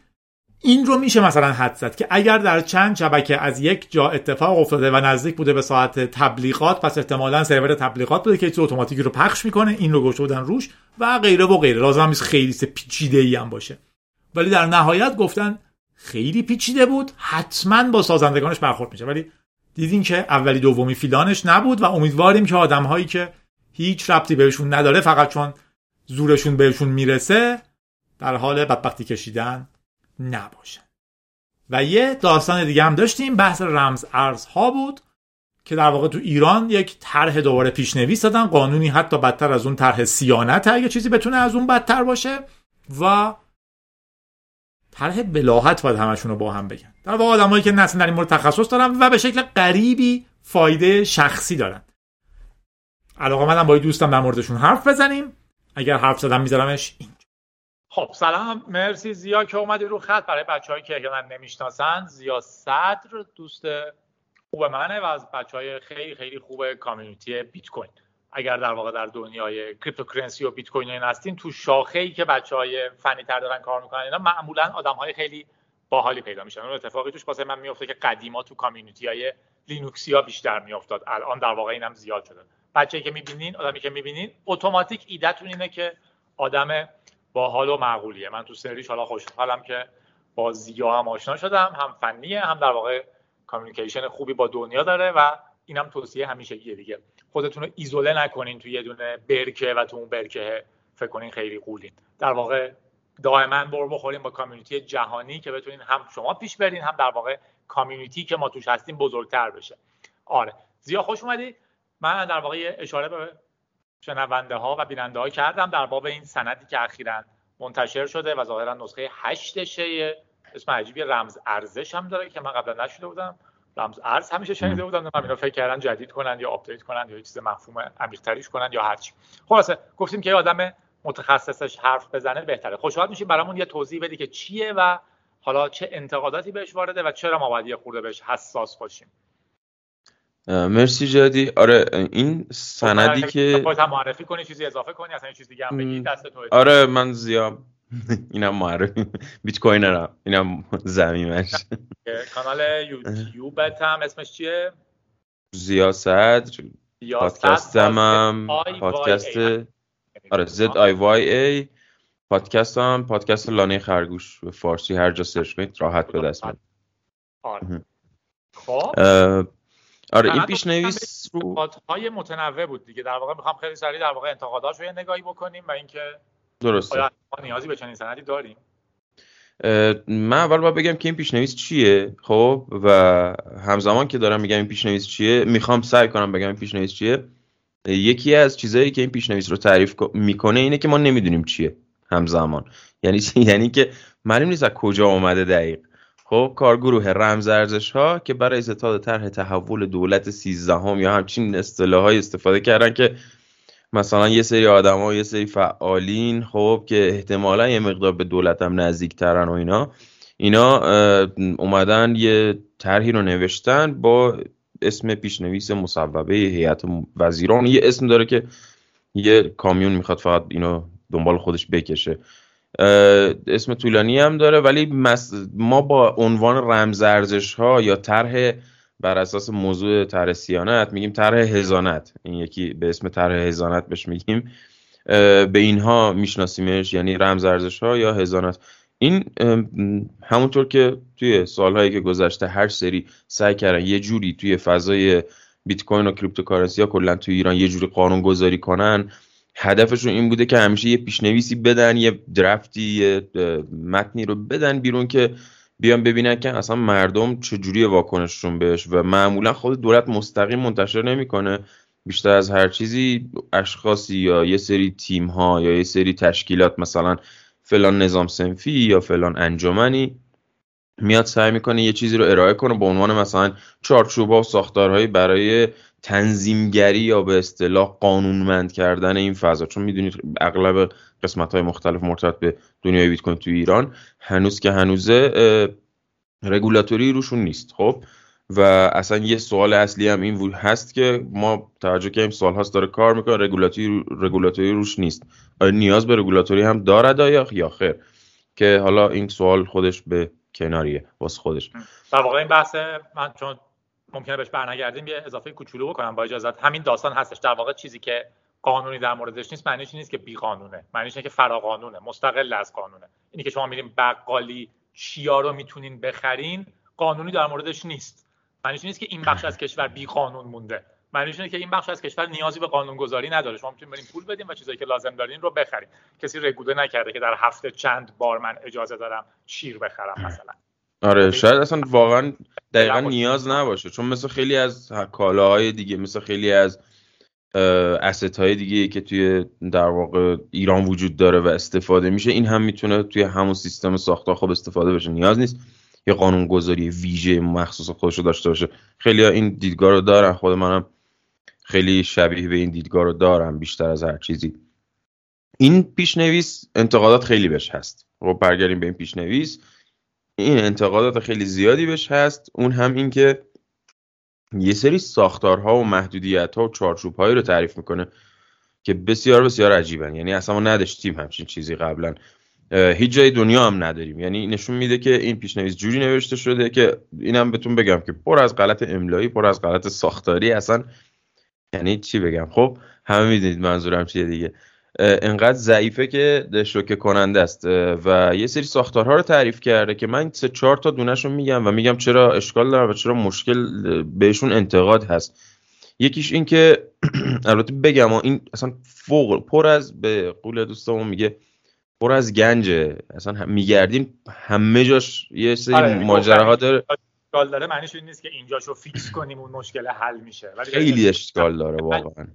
این رو میشه مثلا حد زد که اگر در چند شبکه از یک جا اتفاق افتاده و نزدیک بوده به ساعت تبلیغات پس احتمالا سرور تبلیغات بوده که چیز اتوماتیکی رو پخش می‌کنه این رو گوش بودن روش و غیره و غیره. لازم نیست خیلی پیچیده ای هم باشه. ولی در نهایت گفتن خیلی پیچیده بود حتما با سازندگانش برخورد میشه. ولی دیدین که اولی دومی فیلانش نبود و امیدواریم که آدمهایی که هیچ ربطی بهشون نداره فقط چون زورشون بهشون می‌رسه در حال بدبختی کشیدن نباشن و یه داستان دیگه هم داشتیم بحث رمز ارزها بود که در واقع تو ایران یک طرح دوباره پیشنویس دادن قانونی حتی بدتر از اون طرح سیانت اگه چیزی بتونه از اون بدتر باشه. و طرح بلاحت باید همشون رو با هم بگن. در واقع آدمایی که نسل در این مورد تخصص دارن و به شکل غریبی فایده شخصی دارن. علاقه مندم با دوستم در موردشون حرف بزنیم. اگر حرف زدم میذارمش اینجا. خب سلام. مرسی زیا که اومدی رو خط. برای بچههایی که من نمی‌شناسن زیا صدر دوست خوب منه و از بچه های خیلی خیلی خوب کامیونیتی بیت کوین. اگر در واقع در دنیای cryptocurrency و بیت کوین هستین تو شاخه ای که بچه های فنی تر دارن کار می‌کنن اینا معمولا آدم های خیلی باحالی پیدا میشن. اون اتفاقی توش واسه من میفته که قدیما تو community های لینوکسیا بیشتر میافتاد. الان در واقع اینم زیاد شده. بچه‌ای که می‌بینین آدمی که می‌بینین اتوماتیک ایدهتون اینه که آدم باحال و معقولیه. من تو سریش حالا خوشحالم که با ضیا هم آشنا شدم. هم فنیه هم در واقع کامیونیکیشن خوبی با دنیا داره و اینم توصیه همیشگیه دیگه. خودتون رو ایزوله نکنین تو یه دونه برکه و تو اون برکه فکر کنین خیلی قولین. در واقع دائما بر بخوریم با کامیونیتی جهانی که بتونین هم شما پیش برین هم در واقع کامیونیتی که ما توش هستیم بزرگتر بشه. آره. زیا خوش اومدی؟ من در واقع اشاره به شنونده ها و بیننده ها کردم در باب این سندی که اخیرا منتشر شده و ظاهرا نسخه هشتشه. اسم عجیبی رمز ارزش هم داره که من قبلا نشده بودم. رمز ارز همیشه شنیده بودم من اینا فکر کردن جدید کنن یا update کنن یا چیز مفهوم عمیق‌تریش کنن یا هرچی. خلاصه گفتیم که یه آدم متخصصش حرف بزنه بهتره. خوشحال میشیم برامون یه توضیح بدی که چیه و حالا چه انتقاداتی بهش وارده و چرا ما باید یه خورده بهش حساس باشیم. مرسی جادی. آره این سندی خب، که معرفی کنی چیزی اضافه کنی اصلا چیز دیگه هم بگی دست آره من زیاد اینم معرفی bitcoiner م اینم زمینش کانال یوتیوبت هم. اسمش چیه؟ ضیا صدر پادکست هم پادکست آره Z I Y A. پادکست هم. پادکست لانه خرگوش. به فارسی هر جا search کنید راحت به دست میاد. آره. خب. آره این پیشنویس رو های متنوع بود دیگه. در واقع می‌خوام خیلی سریع در واقع انتقاداش رو یه نگاهی بکنیم و اینکه درسته. آیا ما نیازی به چنین سندی داریم. من اول باید بگم که این پیشنویس چیه؟ خب و همزمان که دارم میگم این پیشنویس چیه می‌خوام سعی کنم بگم این پیشنویس چیه. یکی از چیزهایی که این پیشنویس رو تعریف می‌کنه اینه که ما نمی‌دونیم چیه همزمان. یعنی یعنی که معلوم نیست از کجا اومده دقیق. خب کارگروه رمز ارزش ها که برای ستاد طرح تحول دولت سیزدهم یا همچین اصطلاحای استفاده کردن که مثلا یه سری آدم ها یه سری فعالین خب که احتمالا یه مقدار به دولت هم نزدیک ترن و اینا. اینا اومدن یه طرحی رو نوشتن با اسم پیشنویس مصوبه هیئت وزیران. یه اسم داره که یه کامیون می‌خواد فقط اینو دنبال خودش بکشه. اسم طولانی هم داره ولی ما با عنوان رمز ارزش ها یا طرح بر اساس موضوع طرح صیانت میگیم طرح حضانت این یکی به اسم طرح حضانت بهش میگیم. به اینها میشناسیمش یعنی رمز ارز ها یا حضانت این همونطور که توی سالهایی که گذشته هر سری سعی کردن یه جوری توی فضای بیت کوین و cryptocurrency ها کلا توی ایران یه جوری قانون گذاری کنن هدفشون این بوده که همیشه یه پیشنویسی بدن یه draft ی یه متنی رو بدن بیرون که بیان ببینن که اصلا مردم چجوری واکنششون بهش و معمولا خود دولت مستقیم منتشر نمی‌کنه. بیشتر از هر چیزی اشخاصی یا یه سری تیم ها یا یه سری تشکیلات مثلا فلان نظام سنفی یا فلان انجمنی میاد سعی می‌کنه یه چیزی رو ارائه کنه به عنوان مثلا چارچوب و ساختارهایی برای تنظیمگری یا به اصطلاح قانونمند کردن این فضا. چون می‌دونید اغلب قسمت های مختلف مرتبط به دنیای بیت کوین تو ایران هنوز که هنوزه رگولاتوری روشون نیست خب؟ و اصلا یه سوال اصلی هم این هست که ما توجه کردیم سال هاست داره کار می‌کنه رگولاتوری رگولاتوری روش نیست. آیا نیاز به رگولاتوری هم دارد آیا یا خیر؟ که حالا این سوال خودش به کناریه واسه خودش. در واقع این بحث من چون ممکنه بهش برنگردیم یه اضافه کوچولو بکنم با اجازت. همین داستان هستش. در واقع چیزی که قانونی در موردش نیست معنیش نیست که بی قانونه معنیش اینه که فراقانونه مستقل از قانونه. اینی که شما میرین بقالی چیا رو می‌تونین بخرین قانونی در موردش نیست. معنیش نیست که این بخش از کشور بی قانون مونده. معنیش اینه که این بخش از کشور نیازی به قانون گذاری نداره. شما می‌تونید برین پول بدین و چیزایی که لازم دارین رو بخرید کسی رگوله نکرده که در هفته چند بار من اجازه دارم شیر بخرم مثلا. آره شاید اصلا واقعا دقیقا نیاز نباشه چون مثل خیلی از کالاهای دیگه مثل خیلی از اسست های دیگه که توی در واقع ایران وجود داره و استفاده میشه این هم می‌تونه توی همون سیستم ساختار خوب استفاده بشه. نیاز نیست یه قانون گذاری ویژه مخصوص خودش رو داشته باشه. خیلی ها این دیدگاه رو دارن. خود منم خیلی شبیه به این دیدگاه رو دارم بیشتر از هر چیزی. این پیشنویس انتقادات خیلی بهش هست. خب برگردیم به این پیشنویس. این انتقادات خیلی زیادی بهش هست. اون هم این که یه سری ساختارها و محدودیت ها و چارچوب هایی رو تعریف می‌کنه که بسیار بسیار عجیبن. یعنی اصلا ما نداشتیم همچین چیزی قبلا. هیچ جای دنیا هم نداریم. یعنی نشون میده که این پیشنویس جوری نوشته شده که اینم بهتون بگم که پر از غلط املایی پر از غلط ساختاری اصلا. یعنی چی بگم؟ خب همه می‌دونید منظورم چیه دیگه. انقدر ضعیفه که شوکه کننده است. و یه سری ساختارها رو تعریف کرده که من سه چهار تا دونهشون میگم و میگم چرا اشکال داره و چرا مشکل بهشون انتقاد هست. یکیش این که البته بگم این اصلا فوق پر از به قول دوستمون میگه پر از گنجه. اصلا میگردیم همه جاش یه سری آره، ماجراها داره. اشکال داره معنیش این نیست که اینجاشو فیکس کنیم اون مشکل حل میشه. خیلی اشکال داره واقعا.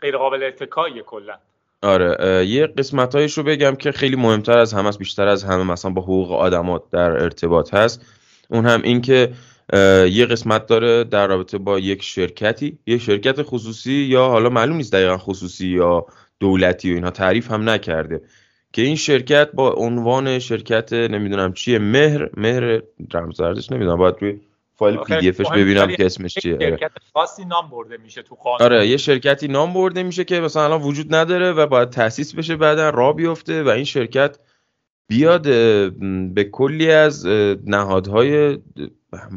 غیر قابل اتکاییه کلا. آره یه قسمت رو بگم که خیلی مهمتر از همه بیشتر از همه مثلا با حقوق آدمات در ارتباط هست. اون هم این که یه قسمت داره در رابطه با یک شرکتی. یه شرکت خصوصی یا حالا معلوم نیست دقیقا خصوصی یا دولتی و اینها تعریف هم نکرده. که این شرکت با عنوان شرکت نمی‌دونم چیه مهر مهر رمزارزش نمی‌دونم باید روی فایل پی دی افش ببینم که اسمش چیه. شرکت خاصی نام برده میشه تو قانون. آره یه شرکتی نام برده میشه که مثلا الان وجود نداره و باید تاسیس بشه بعدا را بیفته و این شرکت بیاد به کلی از نهادهای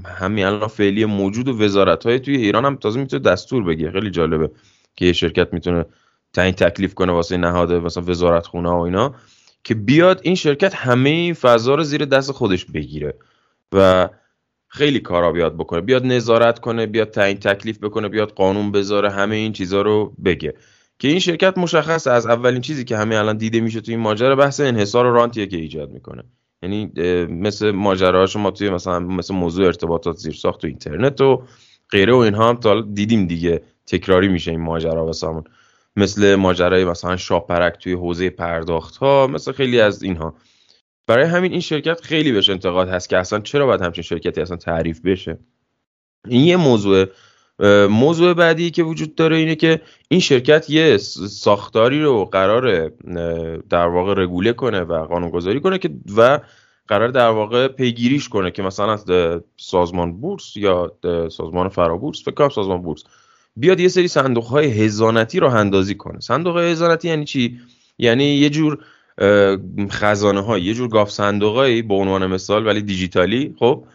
همین الان فعلی موجود و وزارت های توی ایران هم تازه می‌تونه دستور بگیره. خیلی جالبه که یه شرکت می‌تونه تعیین تکلیف کنه واسه نهاد مثلا وزارت خونه و اینا که بیاد این شرکت همه این فضا رو زیر دست خودش بگیره. و خیلی کارا بیاد بکنه. بیاد نظارت کنه بیاد تعیین تکلیف بکنه بیاد قانون بذاره همه این چیزها رو بگه. که این شرکت مشخص از اولین چیزی که همه الان دیده میشه تو این ماجرا بحث انحصار و رانتیه که ایجاد می‌کنه. یعنی مثل ماجراهاش ما توی مثلا مثل موضوع ارتباطات زیر ساخت تو اینترنت و غیره و اینها هم تا دیدیم دیگه تکراری میشه این ماجرا واسمون. مثل ماجرای مثلا شاپرک توی حوزه پرداخت ها مثل خیلی از اینها. برای همین این شرکت خیلی بهش انتقاد هست که اصلا چرا باید همچین شرکتی اصلا تعریف بشه؟ این یه موضوع موضوع بعدی که وجود داره اینه که این شرکت یه ساختاری رو قرار در واقع رگوله کنه و قانونگذاری کنه که و قرار در واقع پیگیریش کنه که مثلا سازمان بورس یا سازمان فرابورس فکر کنم سازمان بورس بیاد یه سری صندوق های هزانتی رو اندازی کنه. صندوق های هزانتی یعنی چی؟ یعنی یه جور خزانه های یه جور گاف صندوقایی به عنوان مثال ولی دیجیتالی خب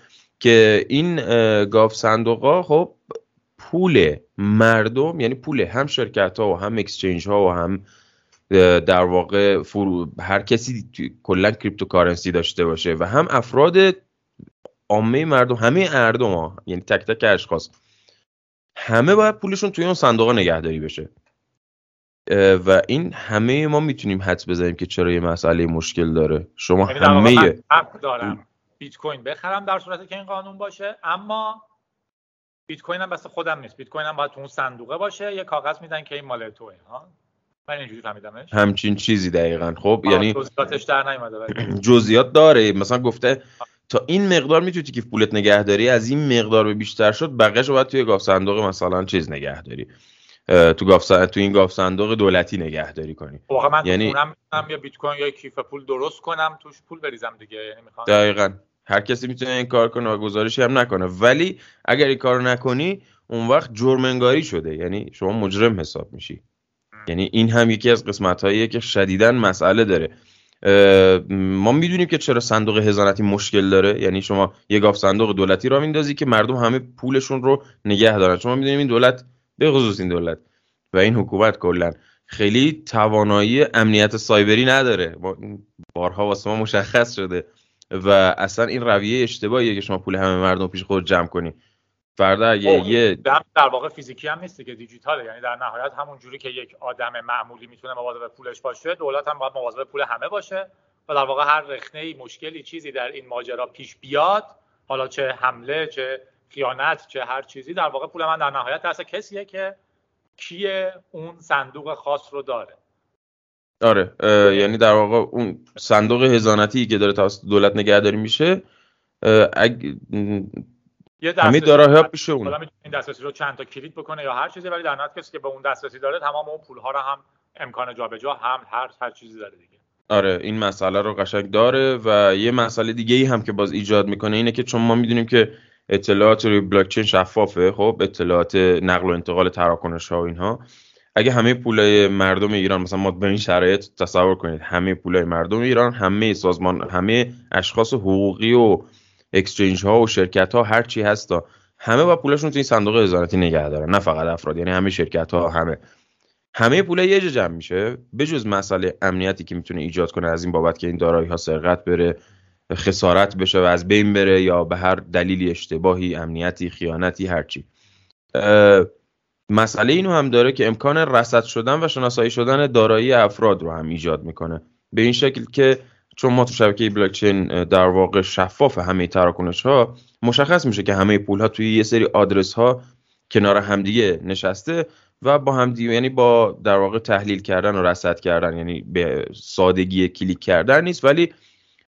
که این گاوصندوق خب پول مردم یعنی پول هم شرکت ها و هم exchange ها و هم در واقع فرو هر کسی کلا cryptocurrency داشته باشه و هم افراد عامه مردم همه مردم ها یعنی تک تک اشخاص همه باید پولشون توی اون صندوق نگهداری بشه. و این همه ما می‌تونیم حدس بزنیم که چرا یه مسئله مشکل داره. شما همه حق دارم بیت کوین بخرم در صورتی که این قانون باشه اما بیت کوین هم بس خودم نیست. بیت کوین هم باید تو اون صندوقه باشه یه کاغذ میدن که این مال توه. ها؟ من اینجوری فهمیدمش. همچین چیزی دقیقا. خب یعنی جزئیاتش در نیومده جزئیات داره. مثلا گفته تا این مقدار می‌تونی که پولت نگهداری از این مقدار به بیشتر شد بقیه‌شو باید توی گاف صندوق مثلا چیز نگهداری. تو گاف تو این گاف صندوق دولتی نگهداری کنی. واقعا من یعنی یا بیت کوین یا کیف پول درست کنم توش پول بریزم دیگه یعنی می‌خوام دقیقاً. هر کسی می‌تونه این کار کنه و گزارشی هم نکنه. ولی اگر این کارو نکنی اون وقت جرم انگاری شده. یعنی شما مجرم حساب میشی. یعنی این هم یکی از قسمت که شدیدا مسئله داره. ما می‌دونیم که چرا صندوق هزانتی مشکل داره. یعنی شما یه گاف صندوق دولتی را میندازی که مردم همه پولشون رو نگه دارن. شما می‌دونیم این دولت به خصوص این دولت و این حکومت کلا. خیلی توانایی امنیت سایبری نداره. بارها واسه ما مشخص شده. و اصلا این رویه اشتباهیه که شما پول همه مردم پیش خود جمع کنی. فردا اگه یه در واقع فیزیکی هم نیست که دیجیتاله. یعنی در نهایت همون جوری که یک آدم معمولی می‌تونه مواظب پولش باشه دولت هم باید مواظب پول همه باشه و در واقع هر رخنه مشکلی چیزی در این ماجرا پیش بیاد حالا چه حمله چه خیانت چه هر چیزی در واقع پول من در نهایت دست کسیه که کیه اون صندوق خاص رو داره. آره یعنی در واقع اون صندوق هزانتی که داره توسط دولت نگهداری میشه اگ... همه داره. پیش اون این دسترسی رو چند تا کلید بکنه یا هر چیزی ولی در نهایت کسی که به اون دسترسی داره تمام اون پول ها رو هم امکان جابجا هم هر هر چیزی داره دیگه. آره این مسئله رو قشنگ داره و یه مسئله دیگه ای هم که باز ایجاد می‌کنه اینه که چون ما می‌دونیم که اطلاعات روی بلاکچین شفافه. خب اطلاعات نقل و انتقال تراکنش ها و اینها. اگه همه پولای مردم ایران مثلا ما به این شرایط تصور کنید همه پولای مردم ایران همه سازمان همه اشخاص حقوقی و اکسچنج ها و شرکت ها هر چی هستا همه با پولشون تو این صندوق هزانتی نگه دارن. نه فقط افراد یعنی همه شرکت ها همه. همه پول یه جا جمع میشه. بجز مسئله امنیتی که می‌تونه ایجاد کنه از این بابت که این دارایی ها سرقت بره خسارت بشه و از بین بره یا به هر دلیلی اشتباهی امنیتی خیانتی هرچی مسئله اینو هم داره که امکان رصد شدن و شناسایی شدن دارایی افراد رو هم ایجاد می‌کنه. به این شکل که چون ما تو شبکه بلاکچین در واقع شفاف همه تراکنش ها مشخص میشه که همه پول ها توی یه سری آدرس ها کنار همدیگه نشسته و با همدیگه یعنی با در واقع تحلیل کردن و رصد کردن یعنی به سادگی کلیک کردن نیست. ولی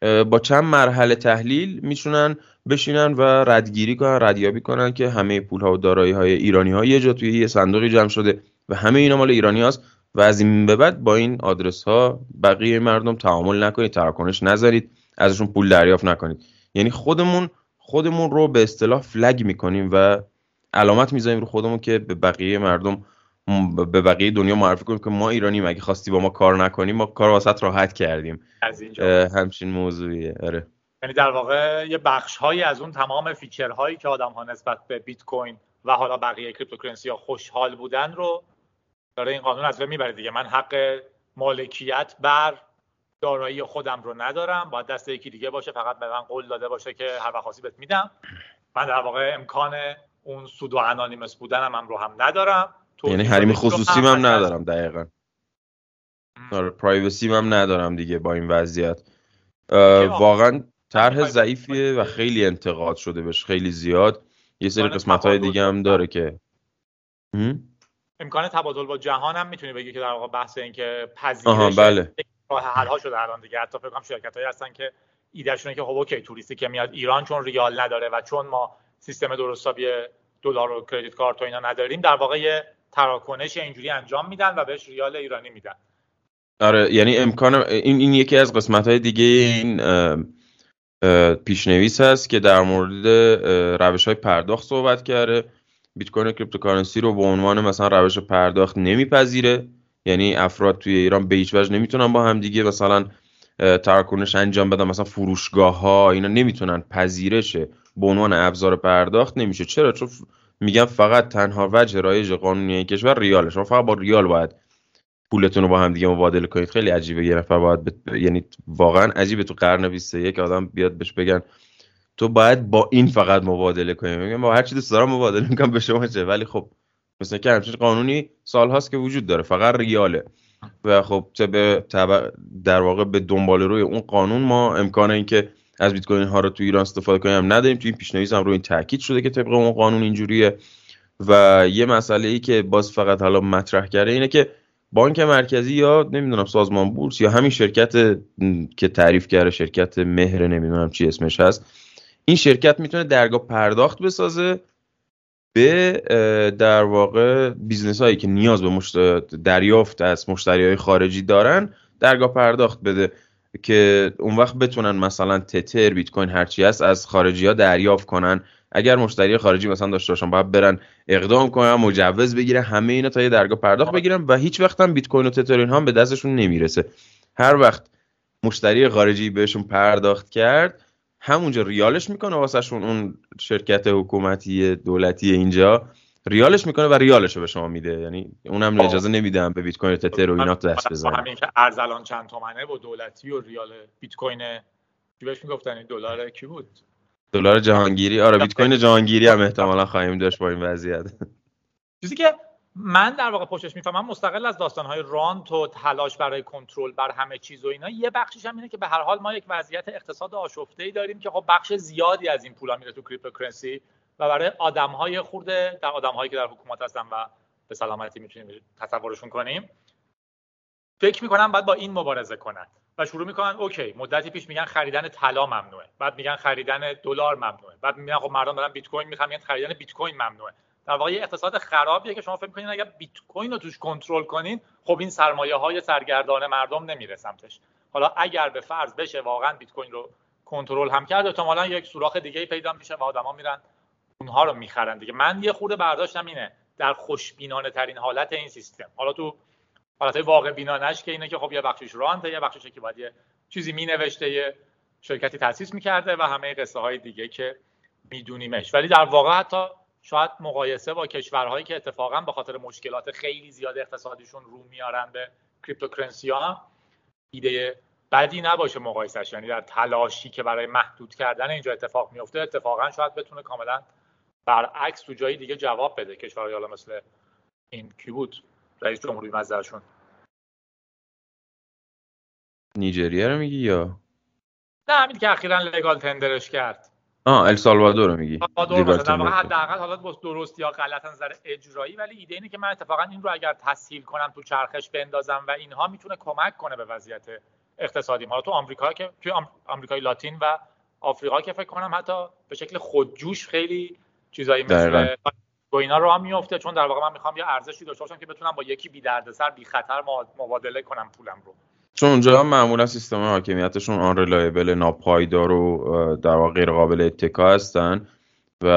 با چند مرحله تحلیل میشونن بشینن و ردگیری کنن ردیابی کنن که همه پول ها و دارایی های ایرانی ها یه جا توی یه صندوقی جمع شده و همه اینا مال ایرانی هاست. و از این به بعد با این آدرس ها بقیه مردم تعامل نکنید تراکنش نذارید ازشون پول دریافت نکنید. یعنی خودمون خودمون رو به اصطلاح فلگ می‌کنیم و علامت می‌ذاریم رو خودمون که به بقیه مردم به بقیه دنیا معرفی کنیم که ما ایرانیم اگه خواستی با ما کار نکنیم ما کار واسط راحت کردیم. از اینجا. همچین موضوعیه. آره. یعنی در واقع یه بخش هایی از اون تمام feature هایی که آدم ها نسبت به بیت کوین و حالا بقیه cryptocurrency ها خوشحال بودن رو داره این قانون از می‌بره دیگه. من حق مالکیت بر دارایی خودم رو ندارم. باید دست یکی دیگه باشه فقط به من قول داده باشه که هر وقت بهت میدم. من در واقع امکان اون pseudo anonymous بودنم هم رو هم ندارم. یعنی حریم خصوصی هم ندارم دقیقا. آره پرایوسی هم ندارم دیگه با این وضعیت. واقعا طرح ضعیفیه و خیلی انتقاد شده بهش خیلی زیاد. یه سری قسمت های دیگه هم داره که امکان تبادل با جهان هم می‌تونی بگی که در واقع بحث این که پذیرش بله. راه حل ها شده الان دیگه. حتی فکر کنم شرکت هستن که ایدهشونه که خب اوکی توریستی که میاد ایران چون ریال نداره و چون ما سیستم درستابی دلار و credit card و اینا نداریم در واقع یه تراکنش اینجوری انجام میدن و بهش ریال ایرانی میدن. آره یعنی امکان این این یکی از قسمت های دیگه این پیشنویس هست که در مورد روش های پرداخت صحبت کرده. بیت کوین cryptocurrency رو به عنوان مثلا روش پرداخت نمیپذیره. یعنی افراد توی ایران به هیچ وجه نمی‌تونن با هم دیگه مثلا تراکنش انجام بدن. مثلا فروشگاه ها اینا نمی‌تونن پذیرش به عنوان ابزار پرداخت نمیشه. چرا؟ چون میگن فقط تنها وجه رایج قانونی کشور ریاله. شما فقط با ریال باید پولتون رو با هم دیگه مبادله کنید. خیلی عجیبه. یه نفر باید یعنی واقعا عجیبه تو قرن 21 آدم بیاد بهش بگن تو باید با این فقط مبادله کنی. میگم با هر چی دوست دارم مبادله می‌کنم به شما چه؟ ولی خب مثل که همچین قانونی سال هاست که وجود داره. فقط ریاله. و خب به در واقع به دنبال روی اون قانون ما امکان این که از بیت کوین ها رو تو ایران استفاده کنیم. نداریم. تو این پیشنویس هم روی این تاکید شده که طبق اون قانون اینجوریه. و یه مسئله ای که باز فقط حالا مطرح کرده اینه که بانک مرکزی یا نمی‌دونم سازمان بورس یا همین شرکت که تعریف کرده شرکت مهر نمی‌دونم چی اسمش هست. این شرکت می‌تونه درگاه پرداخت بسازه به در واقع business هایی که نیاز به دریافت از مشتری های خارجی دارن درگاه پرداخت بده. که اون وقت بتونن مثلا تتر بیت کوین هرچی هست از خارجی ها دریافت کنن. اگر مشتری خارجی مثلا داشته باشن باید برن اقدام کنن مجوز بگیرن همه اینا تا یه درگاه پرداخت بگیرن و هیچ وقت هم بیت کوین و تتر اینها به دستشون نمی‌رسه. هر وقت مشتری خارجی بهشون پرداخت کرد همونجا ریالش می‌کنه واسهشون اون شرکت حکومتی دولتی اینجا. ریالش می‌کنه و ریالش رو به شما میده. یعنی اونم خب. اجازه نمیدم به بیت کوین تتر و اینا دست بزنه. همین که ارز الان چند تومنه و دولتی و ریال بیت کوین چی بهش می‌گفتن؟ دلار کی بود؟ دلار جهانگیری. آره بیت کوین جهانگیری هم احتمالا خواهیم داشت با این وضعیت. چیزی که من در واقع پشتش می‌فهمم مستقل از داستانهای رانت و تلاش برای کنترل بر همه چیز و اینا یه بخشش هم اینه که به هر حال ما یک وضعیت اقتصاد آشفته ای داریم که خب بخش زیادی از این پولا میره تو cryptocurrency و برای آدم خورده در آدم که در حکومت هستن و به سلامتی می‌تونیم تصورشون کنیم. فکر می‌کنن باید با این مبارزه کنن و شروع می‌کنن اوکی مدتی پیش میگن خریدن طلا ممنوعه بعد میگن خریدن دلار ممنوعه بعد میگن خب مردم دارن بیت کوین می‌خوان خریدن بیت کوین ممنوعه. در واقع اقتصاد خرابیه که شما فکر می‌کنین اگر بیت کوین رو توش کنترل کنین خب این سرمایه های سرگردان مردم نمیره سمتش. حالا اگر به فرض بشه واقعا بیت کوین رو کنترل هم کرد احتمالا یک سوراخ دیگه پیدا میشه و آدما میرن اونها رو می‌خرن دیگه. من یه خورده برداشتم اینه در خوشبینانه ترین حالت این سیستم. حالا تو حالت واقع بینانش که اینه که خب یه بخشش رانته یه بخشش که باید یه چیزی می نوشته یه شرکتی تاسیس می‌کرده و همه قصه های دیگه که میدونیمش. ولی در واقع حتی شاید مقایسه با کشورهایی که اتفاقا به خاطر مشکلات خیلی زیاد اقتصادیشون رو میارن به cryptocurrency ها ایده بدی نباشه مقایسش یعنی در تلاشی که برای محدود کردن اینجا اتفاق میفته اتفاقا شاید بتونه کاملا برعکس تو جایی دیگه جواب بده کشورهای حالا مثل این کی بود؟ رئیس جمهوری مزدرشون نیجریه رو میگی یا؟ نه همین که اخیرا لگال تندرش کرد. آه السالوادور رو میگی. حداقل حالا درست یا غلط نظر اجرایی ولی ایده اینه که من اتفاقا این رو اگر تسهیل کنم تو چرخش بندازم و اینها می‌تونه کمک کنه به وضعیت اقتصادی حالا تو آمریکا که توی آمریکای لاتین و آفریقا که فکر کنم حتی به شکل خودجوش خیلی چیزایی مثل با اینا رو هم میفته چون در واقع من می‌خوام یه ارزشی داشته باشم که بتونم با یکی بی دردسر بی خطر مبادله کنم پولم رو. چون اونجا معمولا سیستم حاکمیتشون آن ریلایبل ناپایدار و در واقع غیر قابل اتکا هستن و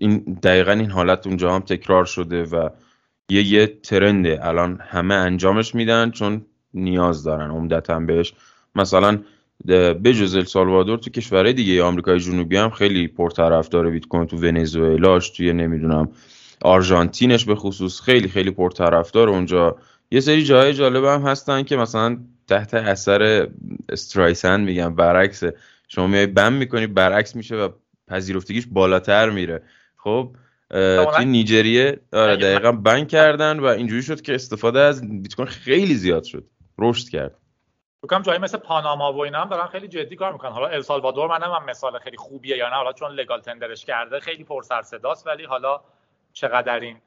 این دقیقا این حالت اونجا هم تکرار شده و یه یه ترنده. الان همه انجامش میدن چون نیاز دارن عمدتا بهش. مثلا بجز السالوادور تو کشورهای دیگه آمریکای جنوبی هم خیلی پرطرفدار بیت کوین تو ونزوئلاش توی نمی‌دونم آرژانتینش به خصوص خیلی خیلی پرطرفدار اونجا. یه سری جای جالب هم هستن که مثلا تحت اثر استرایسن میگم برعکس شما میای بم می‌کنی برعکس میشه و پذیرفتگیش بالاتر میره. خب توی نیجریه آره دقیقا بند کردن و اینجوری شد که استفاده از بیت کوین خیلی زیاد شد. رشد کرد. بکنم جایی مثل پاناما و اینا هم دارن خیلی جدی کار می‌کنن. حالا السالوادور منم هم مثال خیلی خوبیه. یا نه حالا چون لگال تندرش کرده خیلی پر سر صداست ولی حالا چقدر این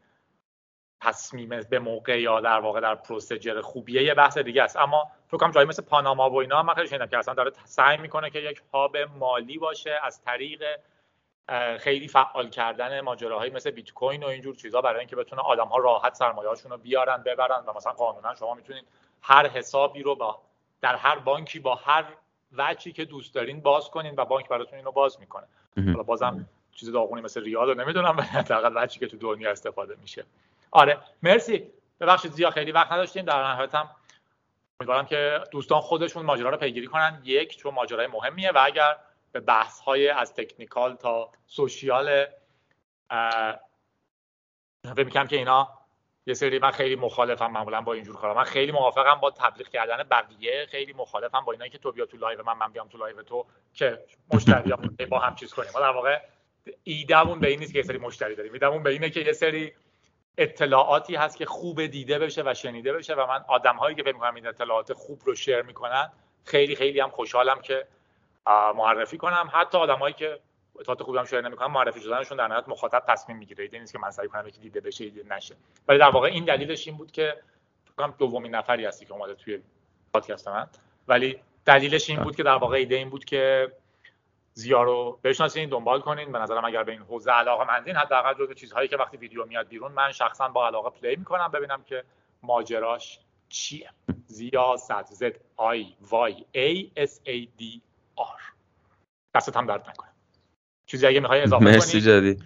تصمیم به موقع یا در واقع در پروسیجر خوبیه یه بحث دیگه است. اما فکر کنم جایی مثل پاناما و اینا من خیلی شنیدم که اصلا داره سعی می‌کنه که یک هاب مالی باشه از طریق خیلی فعال کردن ماجراهایی مثل بیت کوین و اینجور چیزا برای اینکه بتونه آدم ها راحت سرمایه‌هاشون رو بیارن ببرن و مثلا قانونا شما می‌تونید هر حسابی رو با در هر بانکی با هر وجهی که دوست دارین باز کنین و بانک براتون اینو باز می‌کنه. حالا بازم چیز داغونی مثل ریال رو نمی‌دونم ولی حداقل وجهی که تو دنیا استفاده میشه. آره مرسی. ببخشید زیاد خیلی وقت نداشتیم. در نهایت هم امیدوارم که دوستان خودشون ماجرا رو پیگیری کنن. یک چون ماجرای مهمیه و اگر به بحث های از تکنیکال تا سوشیال فکر می‌کنم که اینا یه سری من خیلی مخالفم معمولا با اینجور کارا. من خیلی موافقم با تبلیغ کردن بقیه. خیلی مخالفم با اینایی که تو بیا تو live من من بیام تو live تو که مشتری با هم چیز کنیم. ما در واقع ایدمون به این نیست که یه سری مشتری داریم. ایدمون به اینه که یه سری اطلاعاتی هست که خوب دیده بشه و شنیده بشه و من آدم هایی که فکر این اطلاعات خوب رو share می‌کنن خیلی خیلی هم خوشحالم که معرفی کنم. حتی آدمایی که اطلاعات خوبی هم share نمی‌کنن معرفی شدنشون در نهایت مخاطب تصمیم می‌گیره. ایده نیست که من سعی کنم یکی دیده بشه دیده نشه. ولی در واقع این دلیلش این بود که فکر دومین نفری هستی که اومده توی پادکست من. ولی دلیلش این بود که در واقع ایده این بود که ضیا رو بشناسین دنبال کنین. به نظرم اگر به این حوزه علاقه مندین حداقل جزو چیزهایی که وقتی ویدیو میاد بیرون من شخصا با علاقه play می‌کنم ببینم که ماجراش چیه. ضیا صدر Z I Y A S A D آر. دستت هم درد نکنه. چیزی اگه می‌خوای اضافه مرسی جدی.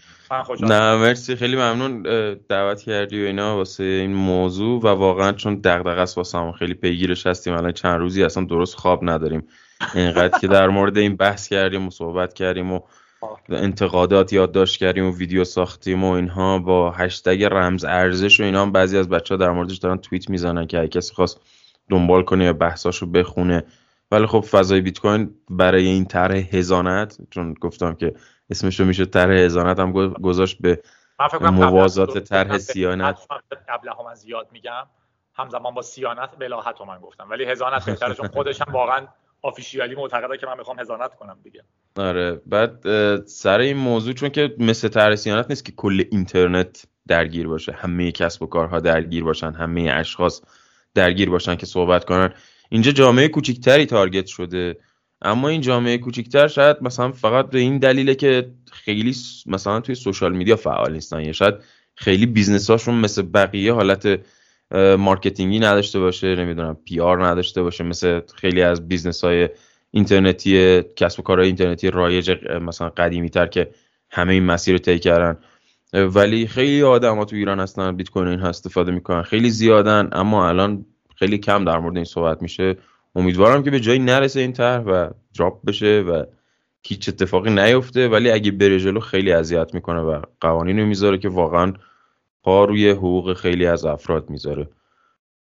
نه مرسی. خیلی ممنون دعوت کردی و اینا واسه این موضوع. و واقعا چون دغدغه است واسه خیلی پیگیرش هستیم. الان چند روزی اصلا درست خواب نداریم. اینقدر که در مورد این بحث کردیم و صحبت کردیم و انتقادات یادداشت کردیم و ویدیو ساختیم و اینها با هشتگ رمز ارزش و اینا هم بعضی از بچه ها در موردش دارن توییت می‌زنن که اگه کسی خواست دنبال کنه یا بحثاشو بخونه. ولی خب فضای بیت کوین برای این طرح هزانت چون گفتم که اسمش رو میشه طرح هزانت هم گذاشت به موازات طرح سیانت. قبل هم زیاد میگم. همزمان با سیانت بلاحت من گفتم. ولی هزانت بهتره چون خودش هم واقعا آفیشیالی معتقده که من می‌خوام هزانت کنم دیگه. آره. بعد سر این موضوع چون که مثل طرح سیانت نیست که کل اینترنت درگیر باشه. همه کسب و کارها درگیر باشن همه اشخاص درگیر باشن که صحبت کنن. اینجا جامعه کوچیکتری target شده. اما این جامعه کوچیکتر شاید مثلا فقط به این دلیله که خیلی مثلا توی social media فعال نیستن. یا شاید خیلی business هاشون مثل بقیه حالت marketing ی نداشته باشه نمی‌دونم PR نداشته باشه مثل خیلی از business های اینترنتی کسب و کارهای اینترنتی رایج مثلا قدیمی تر که همه این مسیر رو طی کردن. ولی خیلی آدم ها تو ایران هستن بیت کوین استفاده می‌کنن خیلی زیادن اما الان خیلی کم در مورد این صحبت میشه. امیدوارم که به جایی نرسه این طرح و دراپ بشه و هیچ اتفاقی نیفته. ولی اگه بره جلو خیلی اذیت می‌کنه و قوانین رو می‌ذاره که واقعا پا روی حقوق خیلی از افراد می‌ذاره.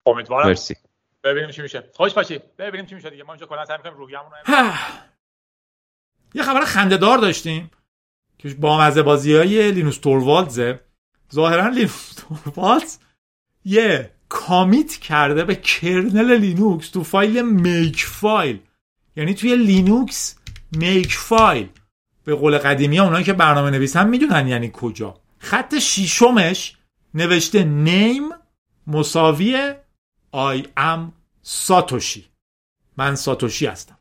امیدوارم. مرسی. ببینیم چی میشه. خوش باشی ببینیم چی میشه دیگه. ما اینجا کلا سعی می‌کنیم روحیه‌مون رو یه خبر خندهدار داشتیم که با مزه بازی های لینوس توروالدزه ظاهرا لینوس توروالدز یه commit کرده به kernel لینوکس تو فایل Makefile. یعنی توی لینوکس Makefile. به قول قدیمی ها اونایی که برنامه نویسن می‌دونن یعنی کجا. خط شیشمش نوشته name مساوی I am ساتوشی. من ساتوشی هستم.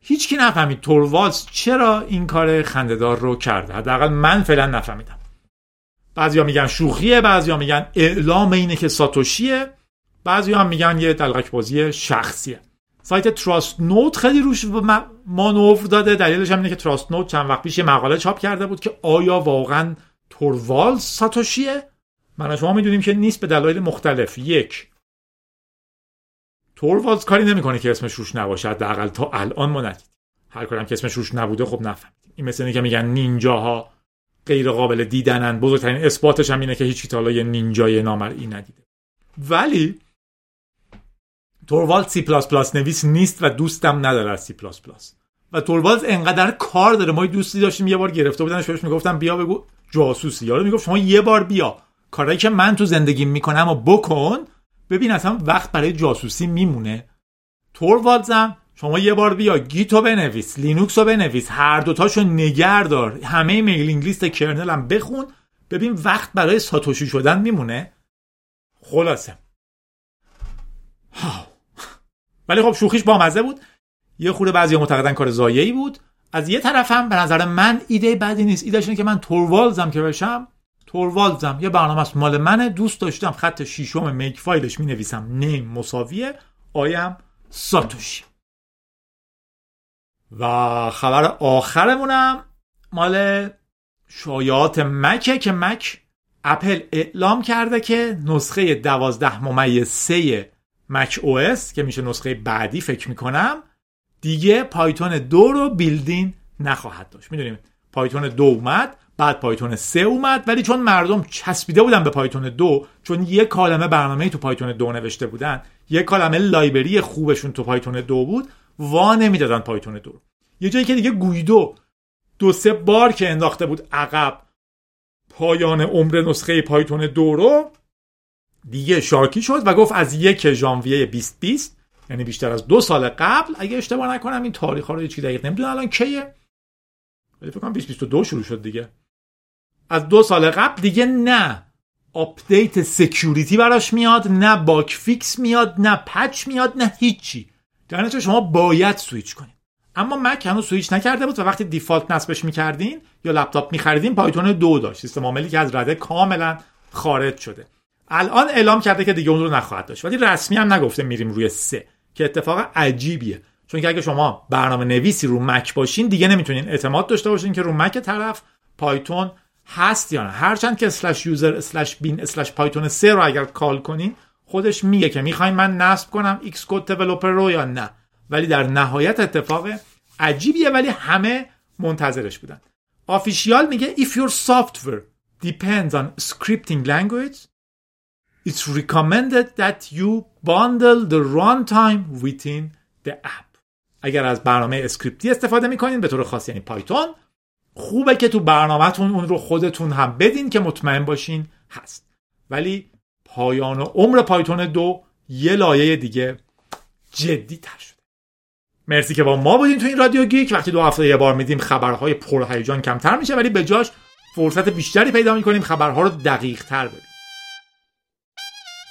هیچکی نفهمید توروالز چرا این کار خندهدار رو کرده. حداقل من فعلا نفهمیدم. بعضیا میگن شوخیه بعضیا میگن اعلام اینه که ساتوشیه. بعضیا هم میگن یه دلغک بازی شخصیه. سایت تراست نوت خیلی روش مانور داده. دلیلش هم اینه که تراست نوت چند وقت پیش یه مقاله چاپ کرده بود که آیا واقعا توروالز ساتوشیه؟ من شما می‌دونیم که نیست به دلایل مختلف. یک. توروالز کاری نمی‌کنه که اسمش روش نباشه. حداقل تا الان ما ندید هر کارم که اسمش روش نبوده خب نفهمیدیم. این مثل اینه که میگن نینجاها غیر قابل دیدنن. بزرگترین اثباتش هم اینه که هیچ تا یه نینجای نامرئی ندیده. ولی توروالد سی پلاس پلاس نویس نیست و دوستم نداره سی پلاس پلاس و توروالد انقدر کار داره. ما دوستی داشتیم یه بار گرفته بودنش بهش می‌گفتم بیا بگو جاسوسی. یارو می‌گفت شما یه بار بیا. کارهایی که من تو زندگی می‌کنم و بکن. ببین اصلا وقت برای جاسوسی میمونه. توروالدزم شما یه بار بیا Git و بنویس لینوکس رو بنویس هر دوتاشو نگه دار. همه mailing list kernel هم بخون. ببین وقت برای ساتوشی شدن میمونه. خلاصه. ولی خب شوخیش با مزه بود. یه خورده بعضی معتقدن کار زایه‌ای بود. از یه طرفم به نظر من ایده بدی نیست. ایدهش اینه که من توروالزم که بشم توروالزم. یه برنامه است مال منه. دوست داشتم خط شیشم میک فایلش می نویسم نیم مساویه. آیم ساتوشی. و خبر آخرمونم مال شایعات مکه که مک اپل اعلام کرده که نسخه دوازده ممیز سه macOS که میشه نسخه بعدی فکر می‌کنم دیگه پایتون دو رو built-in نخواهد داشت. می‌دونیم پایتون دو اومد بعد پایتون سه اومد ولی چون مردم چسبیده بودن به پایتون دو چون یه عالمه برنامه تو پایتون دو نوشته بودن یه عالمه library خوبشون تو پایتون دو بود وا نمی‌دادن پایتون دو یه جایی که دیگه گویدو دو سه بار که انداخته بود عقب پایان عمر نسخه پایتون دو رو دیگه شاکی شد و گفت از یک ژانویه 2020 یعنی بیشتر از دو سال قبل اگه اشتباه نکنم این تاریخ ها رو هیچ دقیق نمی‌دونم الان کیه. ولی فکر کنم 2022 شروع شد دیگه. از دو سال قبل دیگه نه update security براش میاد نه bug fix میاد نه patch میاد نه هیچی. در شما باید سویچ کنید. اما مک هنوز سویچ نکرده بود و وقتی default نصبش می‌کردین یا لپتاپ میخریدین پایتون دو داشت. سیستم عاملی که از رده کاملا خارج شده. الان اعلام کرده که دیگه اون رو نخواهد داشت. ولی رسمی هم نگفته میریم روی سه که اتفاق عجیبیه. چون که اگه شما برنامه نویسی رو مک باشین دیگه نمی‌تونین اعتماد داشته باشین که رو مک طرف پایتون هست یا نه. هرچند که slash user slash bin slash Python 3 رو اگر call کنین خودش میگه که می‌خواین من نصب کنم Xcode developer رو یا نه. ولی در نهایت اتفاق عجیبیه ولی همه منتظرش بودن. official میگه if your software depends on scripting language it's recommended that you bundle the runtime within the app. اگر از برنامه اسکریپتی استفاده می‌کنین به طور خاص یعنی پایتون خوبه که تو برنامهتون اون رو خودتون هم بدین که مطمئن باشین هست. ولی پایان عمر پایتون دو یه لایه دیگه جدی تر شده. مرسی که با ما بودین تو این رادیو گیک. وقتی دو هفته یه بار میدیم خبرهای پرهیجان کمتر میشه ولی به جاش فرصت بیشتری پیدا می‌کنیم خبرها رو دقیق تر بدیم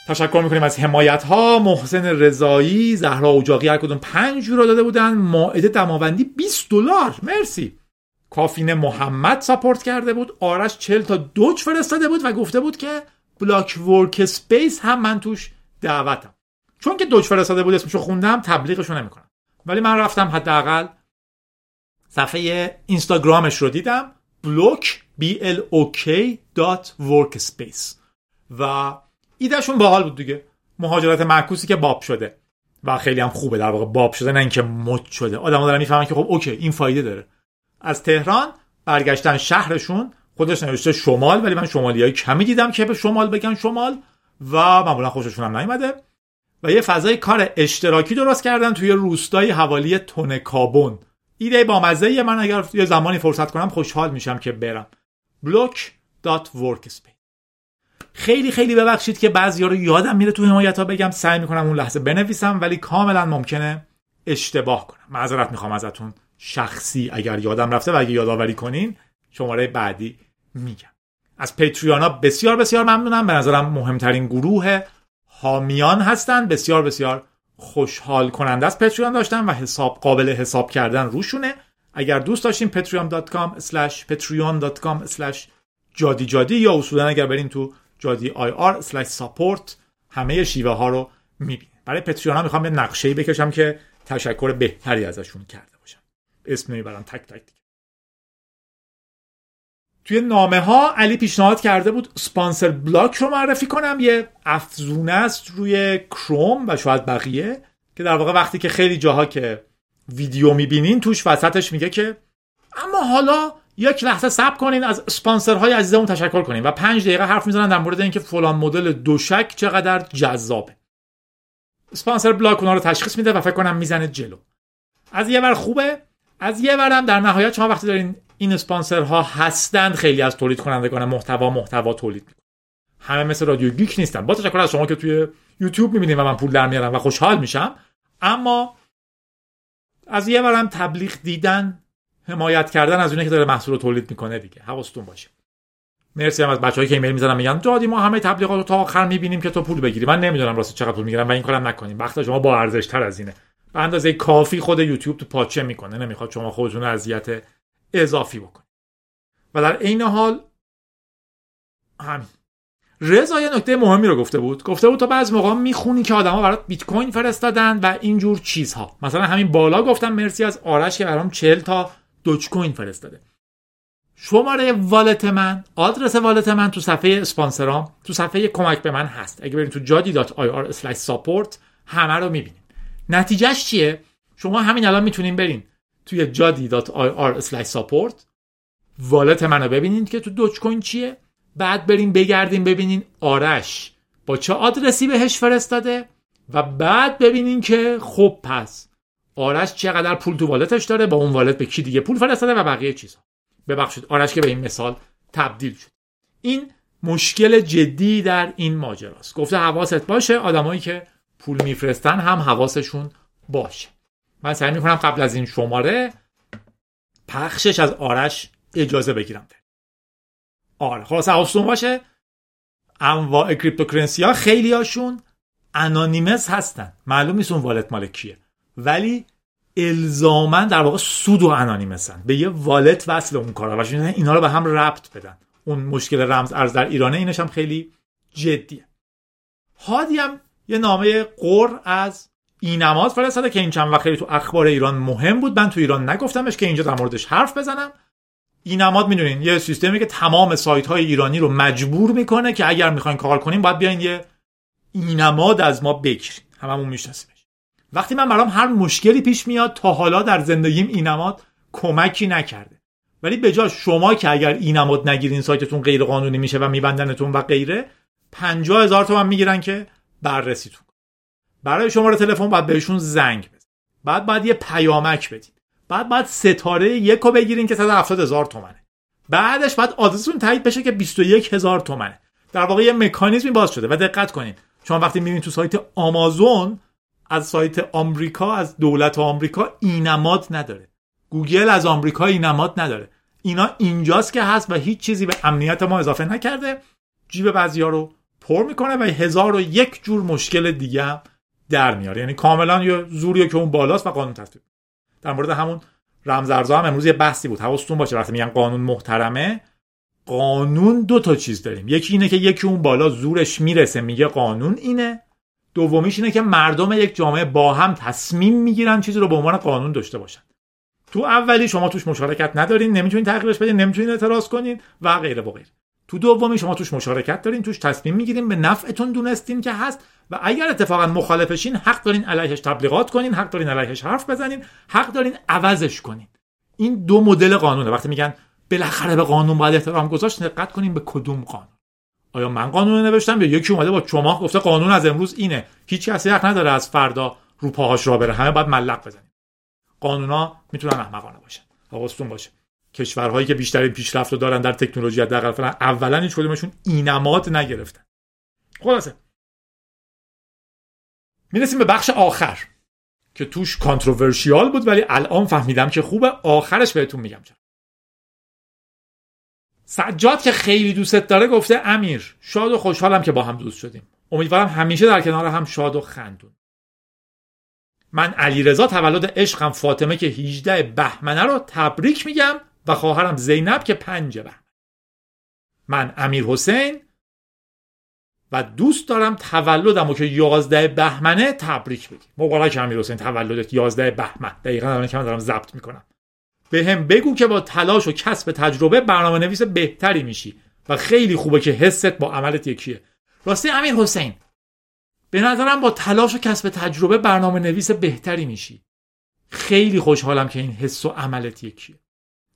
تشکر می‌کنیم از حمایت ها محسن رضایی زهرا اوجاقی هر کدوم 5 یورو داده بودن. مائده دماوندی 20 دلار. مرسی. کافین محمد support کرده بود. آرش 40 تا Doge فرستاده بود و گفته بود که Blok workspace هم من توش دعوتم. چون که Doge فرستاده بود اسمشو خوندم تبلیغشو نمی‌کنم. ولی من رفتم حداقل صفحه اینستاگرامش رو دیدم Blok b l o k workspace و ایدهشون باحال بود دیگه. مهاجرت معکوسی که باب شده. و خیلی هم خوبه در واقع باب شده نه اینکه مد شده. آدما دارن می‌فهمن که خب OK این فایده داره. از تهران برگشتن شهرشون خودش نوشته شمال ولی من شمالی های کمی دیدم که به شمال بگن شمال و معمولا خوششون هم نیومده. و یه فضای کار اشتراکی درست کردن توی روستای حوالی تون کابون ایده با مزه من اگر یه زمانی فرصت کنم خوشحال میشم که برم. block.workspace خیلی خیلی ببخشید که بعضیا رو یادم میره تو حمایت ها بگم سعی می‌کنم اون لحظه بنویسم ولی کاملا ممکنه اشتباه کنم. معذرت می‌خوام ازتون. شخصی اگر یادم رفته و اگه یادآوری کنین شماره بعدی میگم از ها بسیار بسیار ممنونم. به نظرم مهمترین گروه حامیان هستن. بسیار بسیار خوشحال کننده از پتریان داشتن و حساب قابل حساب کردن روشونه. اگر دوست داشتین patreon.com patreon.com جادی جادی یا اصولا اگر برین تو جادی آی آر ساپورت همه شیوه ها رو می‌بینید برای پتریان ها می‌خوام یه نقشه بکشم که تشکر بهتری ازشون کرده باشم. اسم نمی‌برم تک تک توی نامه ها علی پیشنهاد کرده بود سپانسر بلاک رو معرفی کنم. یه افزونه است روی کروم و شاید بقیه که در واقع وقتی که خیلی جاها که ویدیو می‌بینین توش وسطش میگه که اما حالا یک لحظه صبر کنین از سپانسرهای عزیزمون تشکر کنین. و پنج دقیقه حرف می‌زنن در مورد اینکه فلان مدل دوشک چقدر جذابه. SponsorBlock اونا رو تشخیص میده و فکر کنم می‌زنه جلو. از یه ور خوبه از یه ورم در نهایت شما وقتی دارین این اسپانسرها هستند خیلی از تولید کنندگان محتوا محتوا تولید می‌کنن. همه مثل رادیو گیک نیستن. با تشکر از شما که توی یوتیوب می‌بینید و من پول در میارم و خوشحال میشم. اما از یه ورم تبلیغ دیدن حمایت کردن از اونه که داره محصول رو تولید می‌کنه دیگه. حواستون باشه. مرسی هم از بچه‌هایی که ایمیل می‌زنن میگن جادی ما همه تبلیغات رو تا آخر می‌بینیم که تو پول بگیری. من نمی‌دونم راست چقدر پول می‌گیرم و این کارم نکنیم. وقت شما با ارزش تر از اینه. به اندازه کافی خود یوتیوب تو پاچه می‌کنه. نمی‌خواد شما خودتون اذیت اضافی بکنید و در عین حال همین. رضا یه نکته مهمی رو گفته بود. گفته بود تا بعض موقع می‌خونی که آدما برات بیت کوین فرستادن و اینجور چیزها. مثلا همین بالا گفتم مرسی از آرش که برام 40 تا دوج کوین فرستاده. شماره والت من آدرس والت من تو صفحه اسپانسرام تو صفحه کمک به من هست. اگه برید تو jadi.ir/support همه رو می‌بینید نتیجهش چیه؟ شما همین الان می‌تونین برین توی jadi.ir/support والت منو ببینید که تو دوج کوین چیه. بعد بریم بگردیم ببینین آرش با چه آدرسی بهش فرستاده و بعد ببینین که خب پس آرش چقدر پول تو والتش داره با اون والت به کی دیگه پول فرستاده و بقیه چیزها ببخشید آرش که به این مثال تبدیل شد. این مشکل جدی در این ماجراست. گفته حواست باشه آدمایی که پول میفرستن هم حواسشون باشه. من سعی می‌کنم قبل از این شماره پخشش از آرش اجازه بگیرم. آره خلاصه حواستون باشه. انواع cryptocurrency ها خیلی هاشون anonymous هستن. معلوم نیست اون wallet مال کیه. ولی الزاما در واقع pseudo anonymous ن به یه wallet وصل اون کارا. و اینا رو به هم ربط بدن. اون مشکل رمز ارز در ایرانه اینش هم خیلی جدیه. هادی هم یه نامه قر از اینماد فرستاده که این چند وقت تو اخبار ایران مهم بود. من تو ایران نگفتمش که اینجا در موردش حرف بزنم. اینماد می‌دونین یه سیستمی که تمام سایت های ایرانی رو مجبور می‌کنه که اگر می‌خواین کار کنیم باید بیاین یه اینماد از ما بگیرین. هممون میشناسیمش. وقتی من برام هر مشکلی پیش میاد تا حالا در زندگیم اینماد کمکی نکرده. ولی به شما که اگر اینماد نگیرین سایتتون غیر قانونی میشه و میبندنتون و غیره 50 هزار تومن می‌گیرن که بررسیتون. برای شماره تلفن باید بهشون زنگ بزن بعد باید یه پیامک بدین بعد باید ستاره یک رو بگیرین که 170 هزار تومنه. بعدش باید آدرستون تایید بشه که 21 هزار تومنه. در واقع یه مکانیزمی باز شده و دقت کنین شما وقتی می‌بینید تو سایت آمازون از سایت آمریکا از دولت آمریکا اینماد نداره. گوگل از آمریکا اینماد نداره. اینا اینجاست که هست و هیچ چیزی به امنیت ما اضافه نکرده. جیب بعضیا رو پر می‌کنه و هزار و یک جور مشکل دیگه در میاره. یعنی کاملا یه زوریه که اون بالاست و قانون تصویب در مورد همون رمزارزها هم امروز یه بحثی بود. حواستون باشه وقتی میگن قانون محترمه قانون دو تا چیز داریم. یکی اینه که یکی اون بالا زورش می‌رسه میگه قانون اینه. دومیش اینه که مردم یک جامعه با هم تصمیم می‌گیرن چیزی رو به عنوان قانون داشته باشن. تو اولی شما توش مشارکت ندارین نمی‌تونین تغییرش بدین نمی‌تونین اعتراض کنین و غیره و غیره. تو دومی شما توش مشارکت دارین توش تصمیم می‌گیرین به نفعتون دونستین که هست و اگر اتفاقا مخالفشین حق دارین علیهش تبلیغات کنین حق دارین علیهش حرف بزنین حق دارین عوضش کنین. این دو مدل قانونه. وقتی میگن بالاخره به قانون باید احترام گذاشت دقت کنین به کدوم قانون. آیا من قانون نوشتم یا یکی اومده با چماق گفته قانون از امروز اینه؟ هیچ کسی حق نداره از فردا رو پاهاش را بره. همه باید ملق بزنیم. قانونا می‌تونن احمقانه باشن. حواستون باشه. کشورهایی که بیشترین پیشرفت رو دارن در تکنولوژی حداقل فعلا اولا هیچ کدومشون اینمات نگرفتن. خلاصه. می‌رسیم به بخش آخر که توش کانتروورشیال بود ولی الان فهمیدم که خوبه. آخرش بهتون میگم چرا. سجاد که خیلی دوستت داره گفته امیر شاد و خوشحالم که با هم دوست شدیم. امیدوارم همیشه در کنار هم شاد و خندون. من علیرضا تولد عشقم فاطمه که 18 بهمنه رو تبریک میگم. و خواهرم زینب که پنج بهمن من امیر حسین و دوست دارم تولدم و که 11 بهمنه تبریک بگی مبارک امیر حسین تولدت 11 بهمن. دقیقا الان که من دارم ضبط می‌کنم. به هم بگو که با تلاش و کسب تجربه برنامه نویس بهتری میشی و خیلی خوبه که حست با عملت یکیه. راستی امیر حسین به نظرم با تلاش و کسب تجربه برنامه نویس بهتری میشی. خیلی خوشحالم که این حس و عملت یکیه.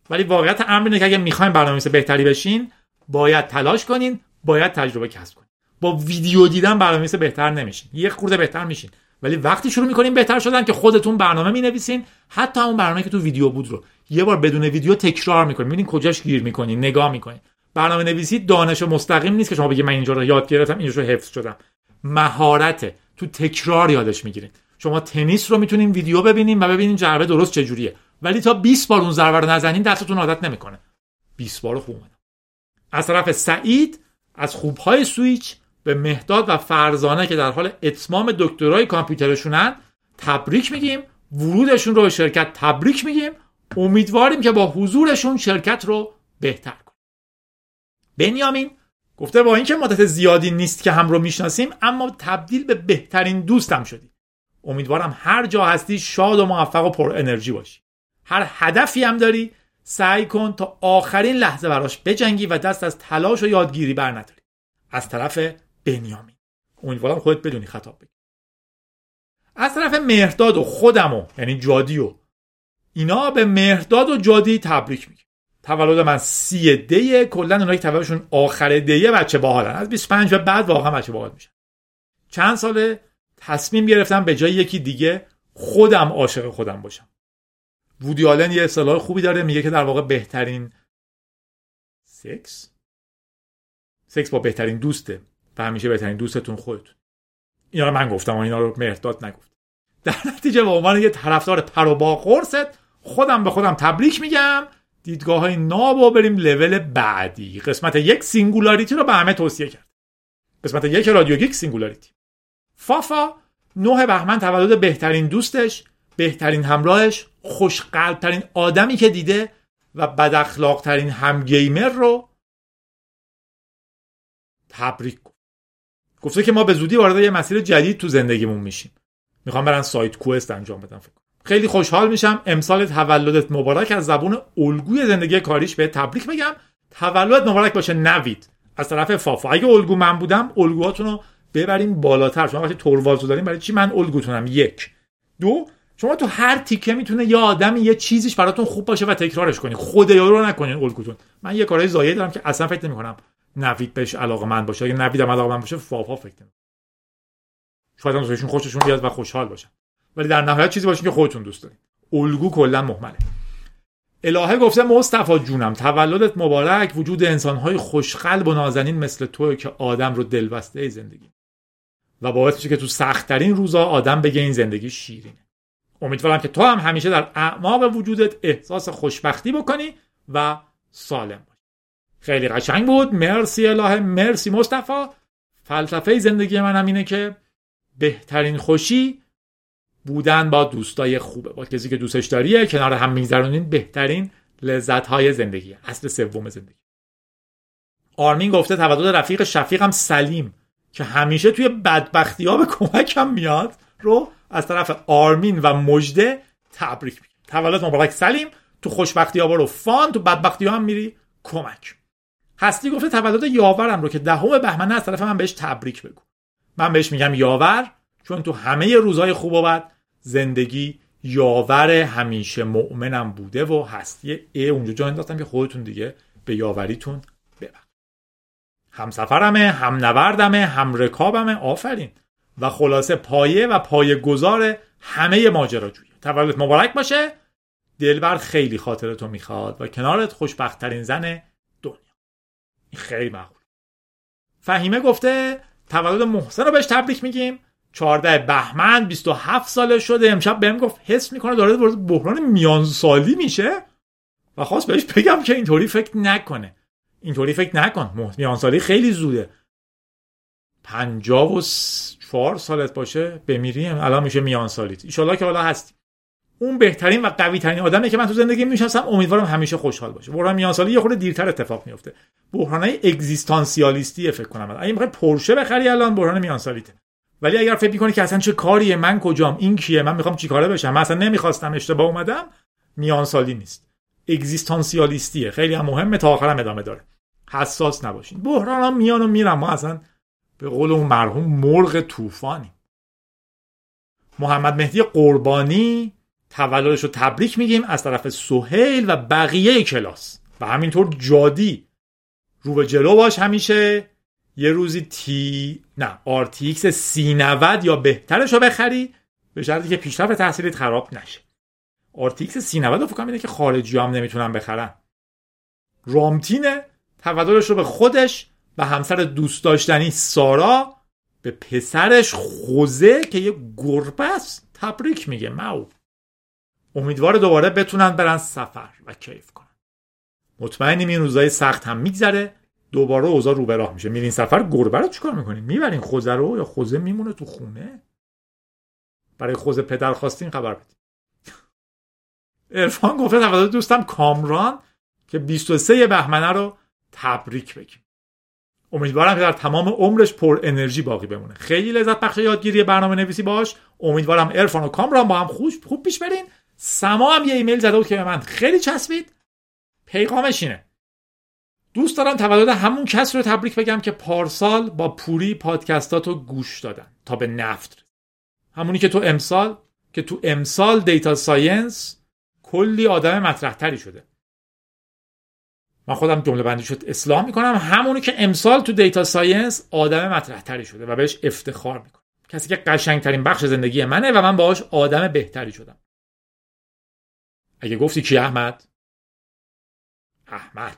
ولی واقعیت امر اینه که اگه می‌خواین برنامه نویس بهتری بشین باید تلاش کنین باید تجربه کسب کنین. با ویدیو دیدن برنامه نویس بهتر نمیشین. یه خورده بهتر میشین. ولی وقتی شروع می‌کنین بهتر شدن که خودتون برنامه می‌نویسین حتی اون برنامه که تو ویدیو بود رو. یه بار بدون ویدیو تکرار می‌کنین. ببینین کجاش گیر می‌کنین نگاه می‌کنین. برنامه نویسی دانش مستقیم نیست که شما بگید من اینجا رو یاد گرفتم اینجا رو حفظ شدم. مهارت تو تکرار یادش می‌گیرین. شما تنیس رو می‌تونین ویدیو ببینین و ببینین ضربه درست چجوریه. ولی تا 20 بار اون ضربه رو نزنین دستتون عادت نمی‌کنه. 20 بار خوب از طرف سعید از خوبهای سویچ به مهداد و فرزانه که در حال اتمام دکترای کامپیوترشونن تبریک میگیم ورودشون رو به شرکت تبریک میگیم امیدواریم که با حضورشون شرکت رو بهتر کنیم. بنیامین گفته با اینکه مدت زیادی نیست که هم رو می‌شناسیم اما تبدیل به بهترین دوستم شدی امیدوارم هر جا هستی شاد و موفق و پر انرژی باشی. هر هدفی هم داری سعی کن تا آخرین لحظه براش بجنگی و دست از تلاش و یادگیری بر نداری. از طرف بنیامین. امیدوارم خودت بدونی خطاب بگی. از طرف مهرداد و خودم و یعنی جادی و اینا به مهرداد و جادی تبریک میگم. تولد من سی دیه کلا اونایی که تولدشون آخر دیه بچه باحالن. از 25 به بعد واقعا بچه باحال میشن. چند ساله تصمیم گرفتم به جای یکی دیگه خودم عاشق خودم باشم. وودی آلن یه اصطلاح خوبی داره میگه که در واقع بهترین سکس سکس با بهترین دوسته و همیشه بهترین دوستتون خودتون. اینا رو من گفتم و اینا رو مهرداد نگفت. در نتیجه به عنوان یه طرفدار پر و پا قرص خودم به خودم تبریک میگم. دیدگاه های ناب و بریم لول بعدی. قسمت یک singularity رو به همه توصیه کرد. قسمت یک رادیو گیک singularity. فافا نه بهمن تولد بهترین دوستش. بهترین همراهش خوشقلبترین آدمی که دیده و بداخلاقترین هم gamer رو تبریک گفت. گفته که ما به زودی وارد یه مسیر جدید تو زندگیمون میشیم. می‌خوام برن side quest انجام بدم فکر خیلی خوشحال میشم. امسال تولدت مبارک. از زبون الگوی زندگی کاریش به تبریک بگم تولدت مبارک باشه. نوید. از طرف فافا. اگه الگو من بودم الگوهاتون رو ببریم بالاتر. شما وقتی توروالزو داریم برای چی من الگوتونم؟ یک. دو شما تو هر تیکه می‌تونه یه آدمی یه چیزیش براتون خوب باشه و تکرارش کنید خود رو نکنین الگوتون. من یه کارهای زایه دارم که اصلا فکر نمی‌کنم نوید بهش علاقه من باشه. اگه نویدم علاقه من باشه فافا فکر نمی‌کنم. شاید هم خوششون بیاد و خوشحال باشن. ولی در نهایت چیزی باشه که خودتون دوست دارید الگو کلا مهمله الهه گفته مصطفی جونم تولدت مبارک. وجود انسانهای خوشقلب و نازنین مثل تو که آدم رو دلبسته زندگی. و باعث میشه که تو سختترین روزا آدم بگه این زندگی شیرینه. امیدوارم که تو هم همیشه در اعماق وجودت احساس خوشبختی بکنی و سالم باشی. خیلی قشنگ بود. مرسی الهه مرسی مصطفی. فلسفه زندگی منم اینه که بهترین خوشی بودن با دوستای خوبه. با کسی که دوستش داریه کنار هم میگذرونین بهترین لذت های زندگی اصل سوم زندگی. آرمین گفته تولد رفیق شفیقم سلیم که همیشه توی بدبختی ها به کمکم میاد. رو از طرف آرمین و مجده تبریک میگم. تولد مبارک. سلیم تو خوشبختی ها برو فان تو بدبختی ها هم میری. کمک. هستی گفته تولد یاورم رو که دهم بهمن از طرف من بهش تبریک بگو. من بهش میگم یاور چون تو همه روزهای خوب و بد زندگی یاور همیشه مؤمنم بوده و هستی ای. اونجا جا انداختم که خودتون دیگه به یاوریتون ببر همسفرمه هم نوردمه هم رکابمه آفرین. و خلاصه پایه و پایه گذار همه ماجراجویی. تولد مبارک باشه. دلبر خیلی خاطر تو می‌خواد و کنارت خوشبختترین زن دنیا. این خیلی معقول فهیمه گفته تولد محسن رو بهش تبریک میگیم. 14 بهمن 27 ساله شده. امشب بهم گفت حس می‌کنه داره وارد بحران میان سالی میشه. و خواست بهش بگم که اینطوری فکر نکنه. اینطوری فکر نکن. میان سالی خیلی زوده. پنجاه و چهار سالت باشه بمیریم الان میشه میان سالیت ایشالله که حالا هستی. اون بهترین و قوی ترین آدمی که من تو زندگی می‌شناسم. امیدوارم همیشه خوشحال باشه. بحران میان سالی یه خورده دیرتر اتفاق میفته بحران های اگزیستانسیالیستی فکر کنم. اگه می‌خوای پرشه بخری الان بحران میان سالیته ولی اگر فکر می‌کنی که اصلا چه کاریه من کجام این کیه من می‌خوام چیکاره بشم من اصلا نمی‌خواستم اشتباه اومدم میان سالی نیست. اگزیستانسیالیستیه. خیلی هم مهمه تا آخرم ادامه داره. حساس نباشین. بحران میان و میرن. ما اصلا به قول اون مرحوم مرغ طوفانی. محمد مهدی قربانی تولدش رو تبریک میگیم از طرف سهیل و بقیه کلاس. و همینطور جادی. رو به جلو باش همیشه. یه روزی بتونی RTX سی 90 یا بهترش رو بخری به شرطی که پیشرفت تحصیلیت خراب نشه. RTX سی 90 فکر اینه که خارجی هم نمی‌تونن بخرن. رامتینه تولدش رو به خودش و همسر دوست داشتنی سارا و پسرش خوزه که یه گربه است تبریک میگه. و امیدوار دوباره بتونن برن سفر و کیف کنن. مطمئنیم این روزای سخت هم میگذره. دوباره اوضاع رو به راه میشه. میرین سفر گربه رو چیکار می‌کنین؟ می‌برین خوزه رو یا خوزه میمونه تو خونه؟ برای خوزه پدر خواستین خبر بدین. ارفان گفته دوستم کامران که 23 بهمنه رو تبریک بگیم. امیدوارم که در تمام عمرش پر انرژی باقی بمونه. خیلی لذت بخش یادگیری برنامه نویسی باش. امیدوارم ارفان و کامران با هم خوش خوب پیش برین. سما هم یه ایمیل زده بود که به من خیلی چسبید. پیغامش اینه. دوست دارم تولد همون کس رو تبریک بگم که پارسال با پوری پادکستاتو گوش دادن تا به نفت. همونی که تو امسال که تو امسال data science کلی آدم مطرحتری شده. من خودم جمله بندی شد اصلاح می‌کنم. همونی که امسال تو data science آدم مطرحتری شده و بهش افتخار می‌کنم. کسی که قشنگترین بخش زندگی منه و من باهاش آدم بهتری شدم. اگه گفتی کی احمد؟ احمد.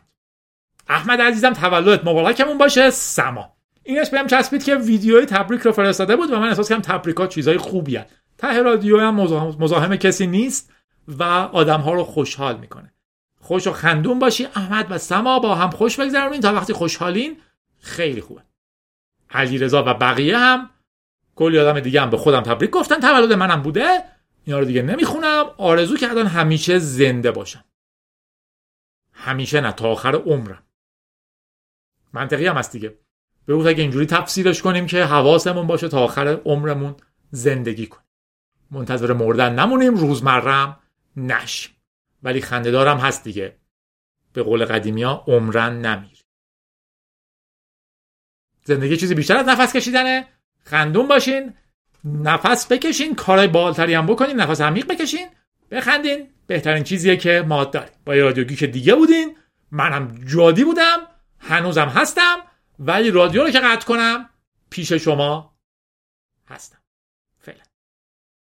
احمد عزیزم تولدت مبارکمون باشه. سما. اینش بهم چسبید که ویدیوی تبریک رو فرستاده بود و من احساس کردم تبریکات چیزای خوبی هست ته رادیو هم مزاحم کسی نیست و آدم ها رو خوشحال می‌کنه. خوش و خندون باشی احمد و سما با هم خوش بگذرونین تا وقتی خوشحالین خیلی خوبه. رضا و بقیه هم کلی آدم دیگه هم به خودم تبریک گفتن تولد منم بوده اینا رو دیگه نمی‌خونم آرزو کردن همیشه زنده باشم. همیشه نه تا آخر عمرم. منطقی هم هست دیگه. به اگه اینجوری تفسیرش کنیم که حواسمون باشه تا آخر عمرمون زندگی کنیم. منتظر مردن نمونیم روزمرم نشیم. ولی خندهدارم هست دیگه. به قول قدیمی ها عمرن نمیر. زندگی چیزی بیشتر از نفس کشیدنه. خندون باشین. نفس بکشین. کارهای بالتری هم بکنین. نفس عمیق بکشین. بخندین. بهترین چیزیه که ما داریم. با رادیوگی که دیگه بودین. منم جادی بودم. هنوزم هستم. ولی رادیو رو که قطع کنم پیش شما هستم.